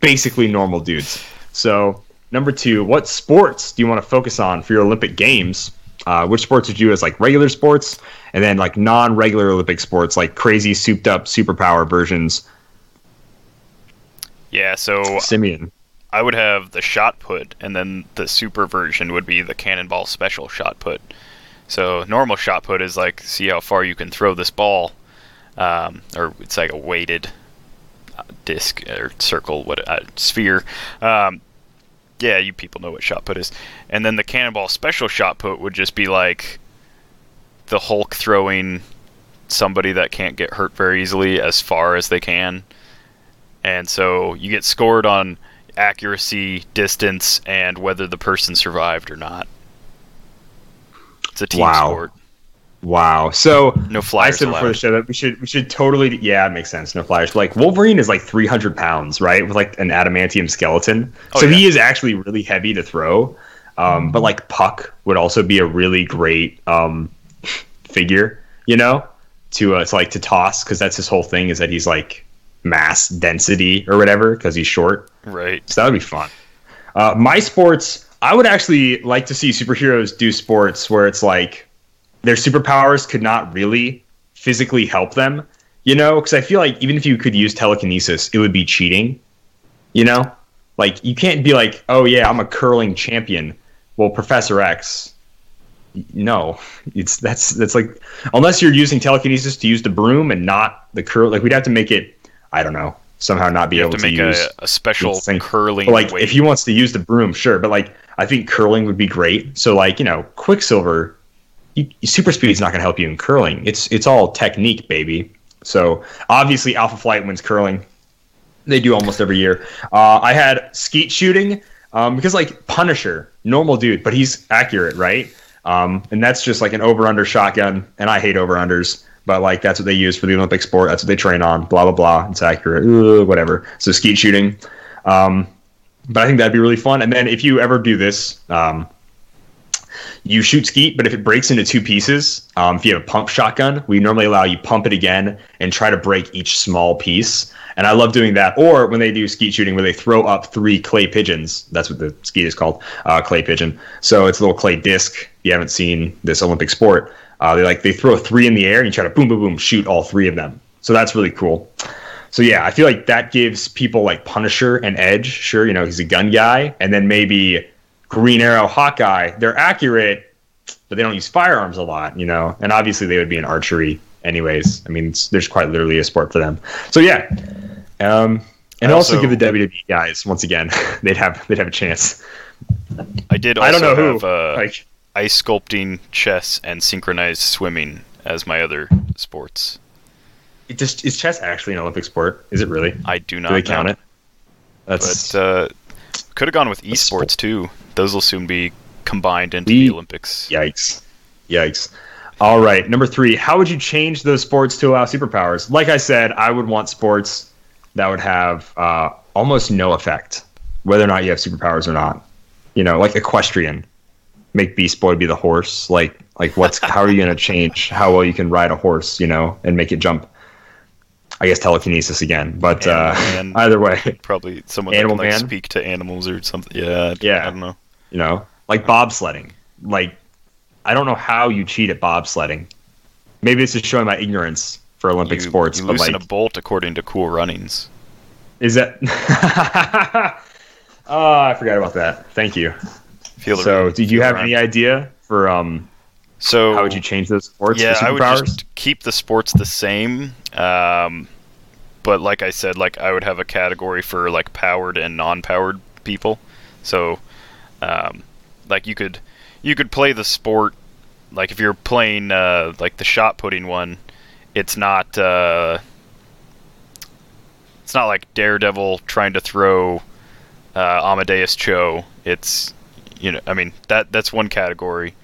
basically normal dudes. So number two, what sports do you want to focus on for your Olympic Games? Uh, which sports would you as like regular sports, and then like non-regular Olympic sports, like crazy souped-up superpower versions? Yeah, so Simeon. I would have the shot put, and then the super version would be the cannonball special shot put. So normal shot put is like see how far you can throw this ball, um, or it's like a weighted uh, disc or circle, what uh, sphere. Um, yeah, you people know what shot put is. And then the cannonball special shot put would just be like the Hulk throwing somebody that can't get hurt very easily as far as they can. And so you get scored on accuracy, distance, and whether the person survived or not. It's a team Wow. sport. Wow. So No I flyers said before the show that we should we should totally yeah it makes sense no flyers. Like Wolverine is like 300 pounds right with like an adamantium skeleton, Oh, so he is actually really heavy to throw. Um, but like Puck would also be a really great um, figure, you know, to uh, to like to toss because that's his whole thing is that he's like mass density or whatever because he's short. Right. So that would be fun. Uh, my sports, I would actually like to see superheroes do sports where it's like their superpowers could not really physically help them, you know? Because I feel like even if you could use telekinesis, it would be cheating, you know? Like you can't be like, oh yeah, I'm a curling champion. Well, Professor X, no, it's that's that's like unless you're using telekinesis to use the broom and not the curl. Like we'd have to make it, I don't know, somehow not be You able have to make use a, a special thing. curling but, like weight. if he wants to use the broom, sure. But like I think curling would be great. So like you know, Quicksilver, you, super speed is not going to help you in curling. It's it's all technique, baby. So obviously, Alpha Flight wins curling. They do almost every year. Uh, I had skeet shooting um, because like Punisher, normal dude, but he's accurate, right? Um, and that's just like an over under shotgun. And I hate over unders, but like that's what they use for the Olympic sport. That's what they train on. Blah blah blah. It's accurate. Whatever. So skeet shooting. Um, but I think that'd be really fun. And then if you ever do this, um, you shoot skeet, but if it breaks into two pieces, um, if you have a pump shotgun, we normally allow you pump it again and try to break each small piece. And I love doing that. Or when they do skeet shooting, where they throw up three clay pigeons. That's what the skeet is called, uh, clay pigeon. So it's a little clay disc. If you haven't seen this Olympic sport, uh, they like they throw three in the air and you try to boom, boom, boom, shoot all three of them. So that's really cool. So yeah, I feel like that gives people like Punisher and Edge. Sure, you know he's a gun guy, and then maybe Green Arrow, Hawkeye. They're accurate, but they don't use firearms a lot, you know. And obviously they would be in archery, anyways. I mean, it's, there's quite literally a sport for them. So yeah, um, and also, also- give the WWE guys once again. [LAUGHS] they'd have they'd have a chance. I did also I don't know who. have uh, like ice sculpting, chess, and synchronized swimming as my other sports. it just is chess actually an Olympic sport? Is it really? I do not Do they know. count it? That's But uh, could have gone with esports too. Those will soon be combined into We- the Olympics. Yikes. Yikes. All right. Number three, how would you change those sports to allow superpowers? Like I said, I would want sports that would have uh, almost no effect, whether or not you have superpowers or not. You know, like equestrian. Make Beast Boy be the horse. Like, like what's [LAUGHS] how are you going to change how well you can ride a horse? You know, and make it jump. I guess telekinesis again, but uh, [LAUGHS] either way, Probably someone Animal that can like Man? speak to animals or something. Yeah. Yeah. I don't know. you know, like bobsledding. Like, I don't know how you cheat at bobsledding. Maybe it's just showing my ignorance for Olympic you, sports, you but loosen like, a bolt according to Cool Runnings. is that? oh, [LAUGHS] I forgot about that. Thank you. Feel So, did you feel have the any idea for um So how would you change those sports? Yeah, I would just keep the sports the same. Um, but like I said, like I would have a category for like powered and non-powered people. So, um, like you could you could play the sport. Like if you're playing uh, like the shot putting one, it's not uh, it's not like Daredevil trying to throw uh, Amadeus Cho. It's you know I mean that that's one category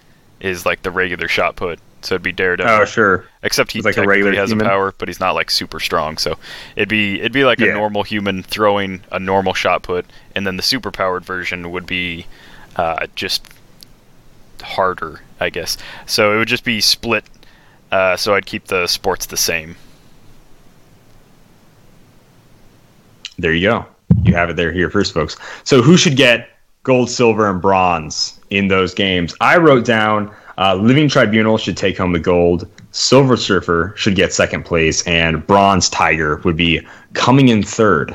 is like the regular shot put. So it'd be Daredevil. Oh, sure. Except he It's like a regular has human? a power, but he's not like super strong. So it'd be it'd be like Yeah. a normal human throwing a normal shot put, and then the super powered version would be uh, just harder, I guess. So it would just be split. Uh, so I'd keep the sports the same. There you go. You have it there here first, folks. So who should get gold, silver, and bronze in those games. I wrote down uh, Living Tribunal should take home the gold, Silver Surfer should get second place, and Bronze Tiger would be coming in third.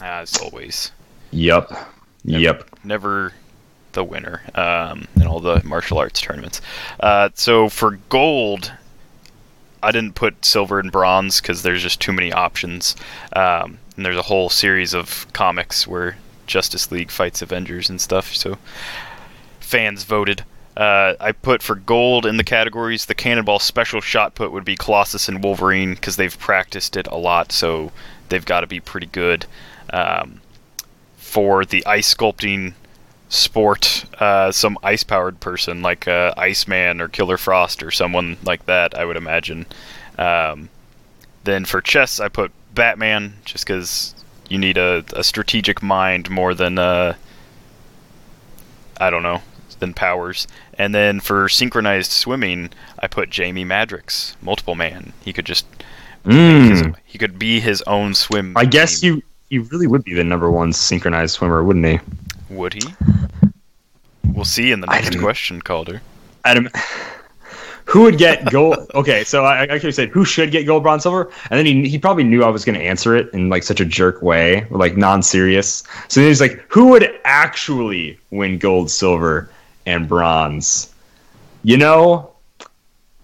As always, Yep. Yep. never the winner um, in all the martial arts tournaments. Uh, so for gold, I didn't put silver and bronze because there's just too many options. Um, and there's a whole series of comics where Justice League fights Avengers and stuff. So fans voted. Uh, I put for gold in the categories. The Cannonball special shot put would be Colossus and Wolverine because they've practiced it a lot, so they've got to be pretty good. Um, for the ice sculpting sport, uh, some ice powered person like uh, Iceman or Killer Frost or someone like that, I would imagine. Um, then for chess, I put Batman just because you need a, a strategic mind more than, uh, I don't know, than powers. And then for synchronized swimming, I put Jamie Madrox, multiple man. He could just his- Mm. he could be his own swim. I guess team. you you really would be the number one synchronized swimmer, wouldn't he? Would he? We'll see in the next question, Calder. Adam, who would get gold? [LAUGHS] Okay, so I actually said who should get gold, bronze, silver, and then he he probably knew I was going to answer it in like such a jerk way, like non-serious. So then he's like, who would actually win gold, silver, and bronze? You know,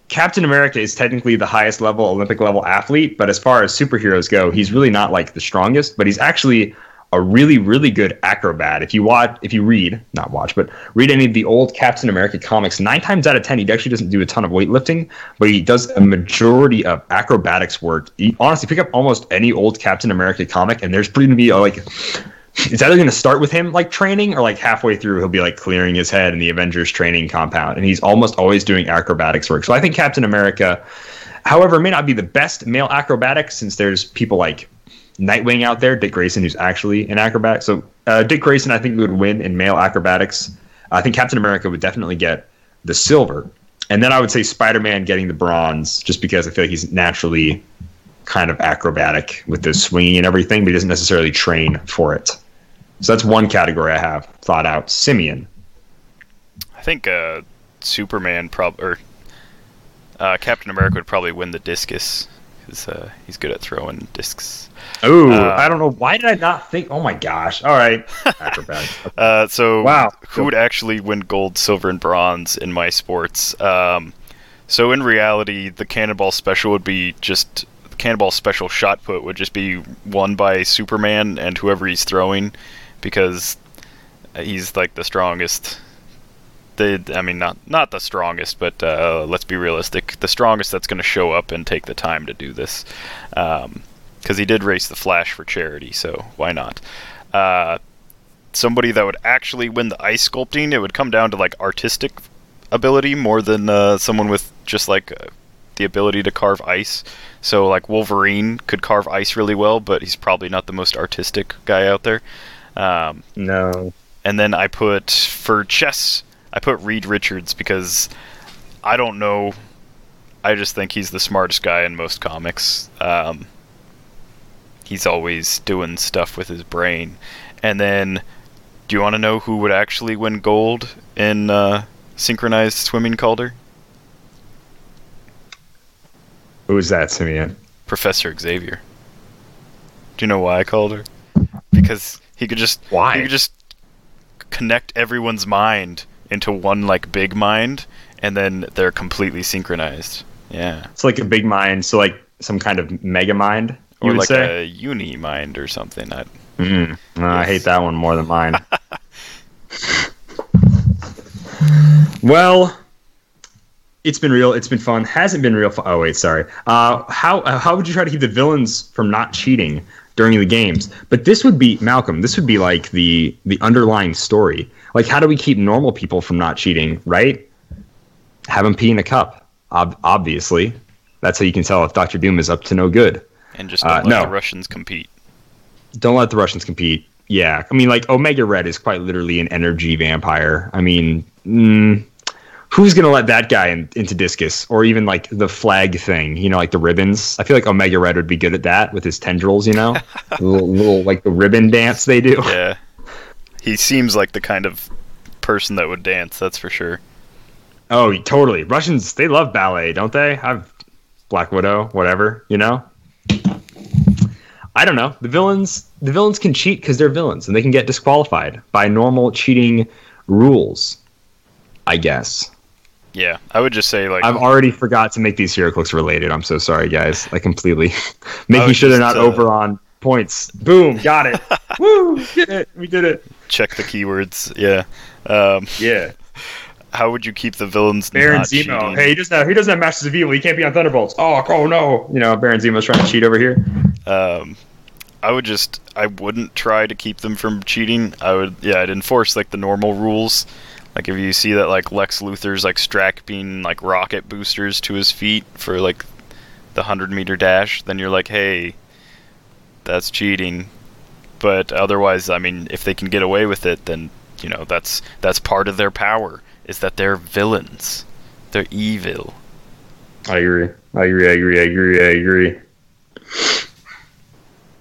Captain America is technically the highest level Olympic level athlete, but as far as superheroes go, he's really not like the strongest, but he's actually a really really good acrobat. If you watch if you read, not watch, but read any of the old Captain America comics, 9 times out of 10 he actually doesn't do a ton of weightlifting, but he does a majority of acrobatics work. You honestly pick up almost any old Captain America comic and there's going to be like it's either going to start with him like training or like halfway through he'll be like clearing his head in the Avengers training compound and he's almost always doing acrobatics work. So I think Captain America however may not be the best male acrobatic since there's people like Nightwing out there, Dick Grayson who's actually an acrobat. So uh, Dick Grayson I think would win in male acrobatics. I think Captain America would definitely get the silver. And then I would say Spider-Man getting the bronze just because I feel like he's naturally kind of acrobatic with the swinging and everything, but he doesn't necessarily train for it. So that's one category I have thought out. Simeon. I think uh, Superman prob or uh, Captain America would probably win the discus because uh, he's good at throwing discs. Oh, Uh, I don't know. Why did I not think? Oh my gosh. All right. Acrobatics. [LAUGHS] Uh, so Wow. who would actually win gold, silver, and bronze in my sports? Um, so in reality, the Cannonball Special would be just the Cannonball Special shot put would just be won by Superman and whoever he's throwing, because he's like the strongest. The I mean not not the strongest, but uh, let's be realistic. The strongest that's going to show up and take the time to do this, because he did race the Flash for charity, so why not? Uh, somebody that would actually win the ice sculpting, it would come down to like artistic ability more than uh, someone with just like uh, the ability to carve ice. So like Wolverine could carve ice really well, but he's probably not the most artistic guy out there. Um, no. and then I put for chess, I put Reed Richards because I don't know. I just think he's the smartest guy in most comics. Um, he's always doing stuff with his brain. And then, do you want to know who would actually win gold in uh, synchronized swimming, Calder? Who is that, Simeon? Professor Xavier. Do you know why I called her? Because he could just Why? he could just connect everyone's mind into one like big mind, and then they're completely synchronized. Yeah, It's like a big mind, so like some kind of mega mind, you or would like say? a uni mind or something. I, Mm. No, I hate that one more than mine. [LAUGHS] well, it's been real. It's been fun. Hasn't been real fun. Oh wait, sorry. Uh, how uh, how would you try to keep the villains from not cheating during the games? But this would be Malcolm. This would be like the the underlying story. Like, how do we keep normal people from not cheating? Right? Have them pee in a cup. Ob- obviously, that's how you can tell if Doctor Doom is up to no good. and just Uh, don't let no. the Russians compete. don't let the Russians compete. Yeah, I mean, like Omega Red is quite literally an energy vampire. I mean, mm, who's gonna let that guy in, into discus or even like the flag thing? You know, like the ribbons. I feel like Omega Red would be good at that with his tendrils. You know, [LAUGHS] little, little like the ribbon dance they do. Yeah, he seems like the kind of person that would dance. That's for sure. Oh, totally. Russians, they love ballet, don't they? I've Black Widow, whatever, you know. I don't know. The villains, the villains can cheat because they're villains, and they can get disqualified by normal cheating rules. I guess. Yeah, I would just say like I've already forgot to make these HeroClix related. I'm so sorry, guys. I completely [LAUGHS] making sure they're not uh, over on points. Boom, got it. [LAUGHS] Woo, did it. We did it. Check the keywords. Yeah. Um, Yeah. [LAUGHS] how would you keep the villains Baron not Zemo. cheating? Hey, he doesn't have he doesn't have Masters of Evil. He can't be on Thunderbolts. Oh, oh no. You know, Baron Zemo's trying to cheat over here. Um, I would just I wouldn't try to keep them from cheating. I would yeah, I'd enforce like the normal rules. Like if you see that like Lex Luthor's like strapping like rocket boosters to his feet for like the hundred meter dash, then you're like, hey, that's cheating. But otherwise, I mean, if they can get away with it, then you know that's that's part of their power is that they're villains. They're evil. I agree. I agree. I agree. I agree. I agree.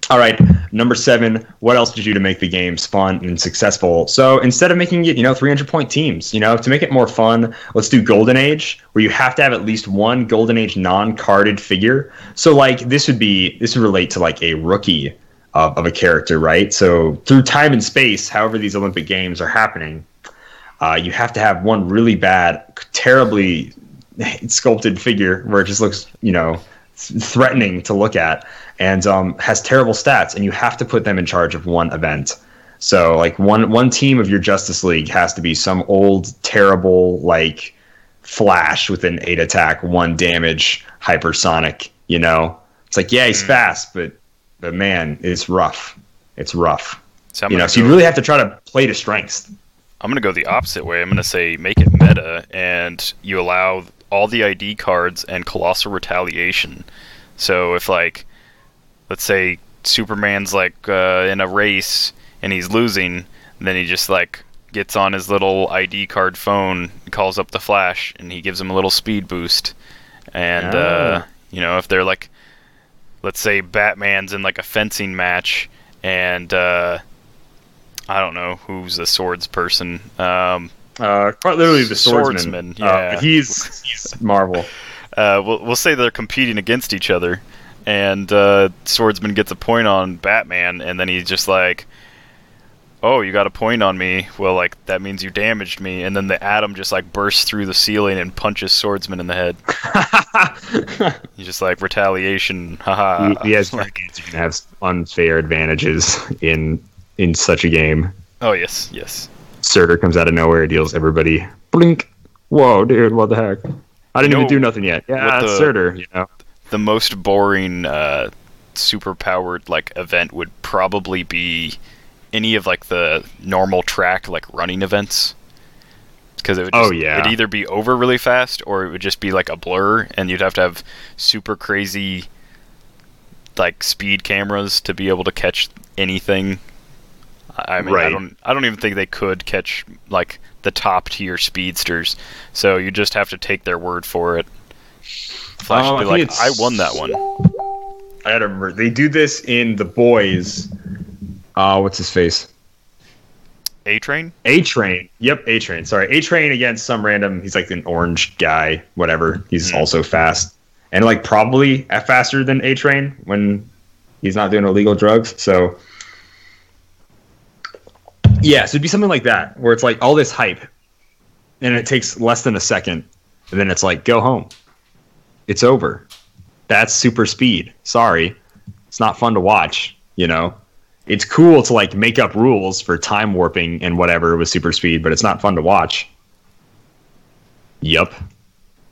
All right, number seven. What else did you do to make the games fun and successful? So instead of making it, you know, 300 point teams, you know, to make it more fun, let's do Golden Age, where you have to have at least one Golden Age non-carded figure. So like this would be this would relate to like a rookie of, of a character, right? So through time and space, however these Olympic Games are happening, uh, you have to have one really bad, terribly [LAUGHS] sculpted figure where it just looks, you know, threatening to look at and um, has terrible stats, and you have to put them in charge of one event. So, like one one team of your Justice League has to be some old, terrible, like Flash with an eight attack, one damage, hypersonic. You know, it's like yeah, he's fast, but but man, it's rough. It's rough. So You know, so you really have to try to play to strengths. I'm gonna go the opposite way. I'm gonna say make it meta, and you allow all the ID cards and colossal retaliation. So if like, let's say Superman's like uh, in a race and he's losing, then he just like gets on his little ID card phone, calls up the Flash, and he gives him a little speed boost. And uh, Oh. you know if they're like, let's say Batman's in like a fencing match, and uh, I don't know who's the swords person. Um, Uh, quite literally the swordsman. Swordsman, Uh, yeah. but he's he's Marvel. [LAUGHS] uh, we'll, we'll say they're competing against each other, and uh, Swordsman gets a point on Batman, and then he's just like, "Oh, you got a point on me. Well, like that means you damaged me." And then the atom just like bursts through the ceiling and punches Swordsman in the head. [LAUGHS] He's just like retaliation, haha. has [LAUGHS] decades you can have unfair advantages in in such a game. Oh yes, yes. Surtur comes out of nowhere, deals everybody blink. Whoa, dude, what the heck? I didn't You even know do nothing yet. Yeah, the- Surtur, you know. The most boring uh, super powered like event would probably be any of like the normal track like running events. Because it would Oh, yeah. it'd either be over really fast or it would just be like a blur, and you'd have to have super crazy like speed cameras to be able to catch anything. I I mean, I don't, I don't even think they could catch like the top tier speedsters. So you just have to take their word for it. Flash Oh, would be I like, think I won that one. I gotta remember. They do this in The Boys. Uh, what's his face? A Train? A Train. Yep, A Train. Sorry, A Train against some random. He's like an orange guy, whatever. He's Hmm. also fast and like probably faster than A Train when he's not doing illegal drugs. So yeah, so it'd be something like that where it's like all this hype, and it takes less than a second, and then it's like go home. It's over. That's super speed. Sorry, it's not fun to watch. You know it's cool to like make up rules for time warping and whatever with super speed, but it's not fun to watch. Yup.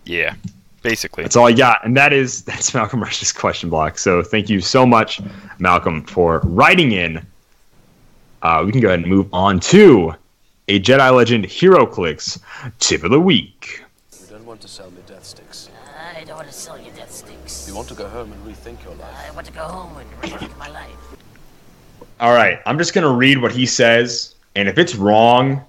Yeah, basically. That's all I got. And that is [LAUGHS] that's Malcolm Rush's question block. So thank you so much, Malcolm, for writing in. Uh, we can go ahead and move on to a Jedi Legend HeroClix tip of the week. You don't want to sell me death sticks. I don't want to sell you death sticks. You want to go home and rethink your life. I want to go home and rethink my life. All right, I'm just gonna read what he says, and if it's wrong,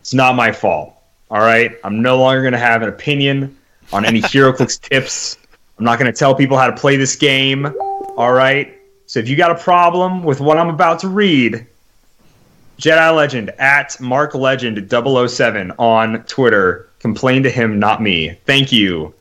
it's not my fault. All right, I'm no longer gonna have an opinion on any [LAUGHS] HeroClix tips. I'm not gonna tell people how to play this game. All right, so if you got a problem with what I'm about to read, Jedi Legend at Mark Legend 007 on Twitter. Complain to him, not me. Thank you.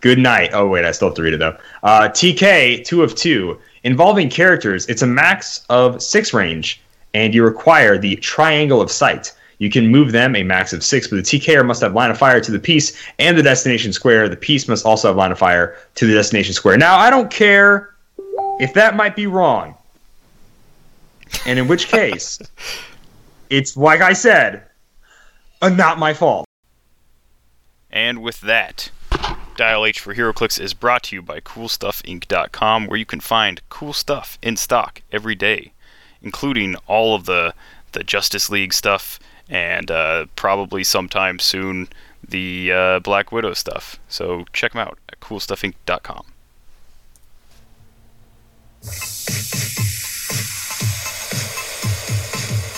Good night. Oh wait, I still have to read it though. Uh, TK two of two involving characters. It's a max of six range, and you require the triangle of sight. You can move them a max of six, but the TKer must have line of fire to the piece and the destination square. The piece must also have line of fire to the destination square. Now, I don't care if that might be wrong, and in which case, [LAUGHS] it's like I said, uh, not my fault. And with that, Dial H for HeroClix is brought to you by CoolStuffInc.com, where you can find cool stuff in stock every day, including all of the the Justice League stuff and uh, probably sometime soon the uh, Black Widow stuff. So check them out at CoolStuffInc.com.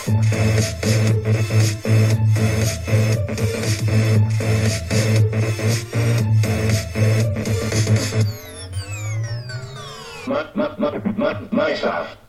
Thank you. my, my, my, myself.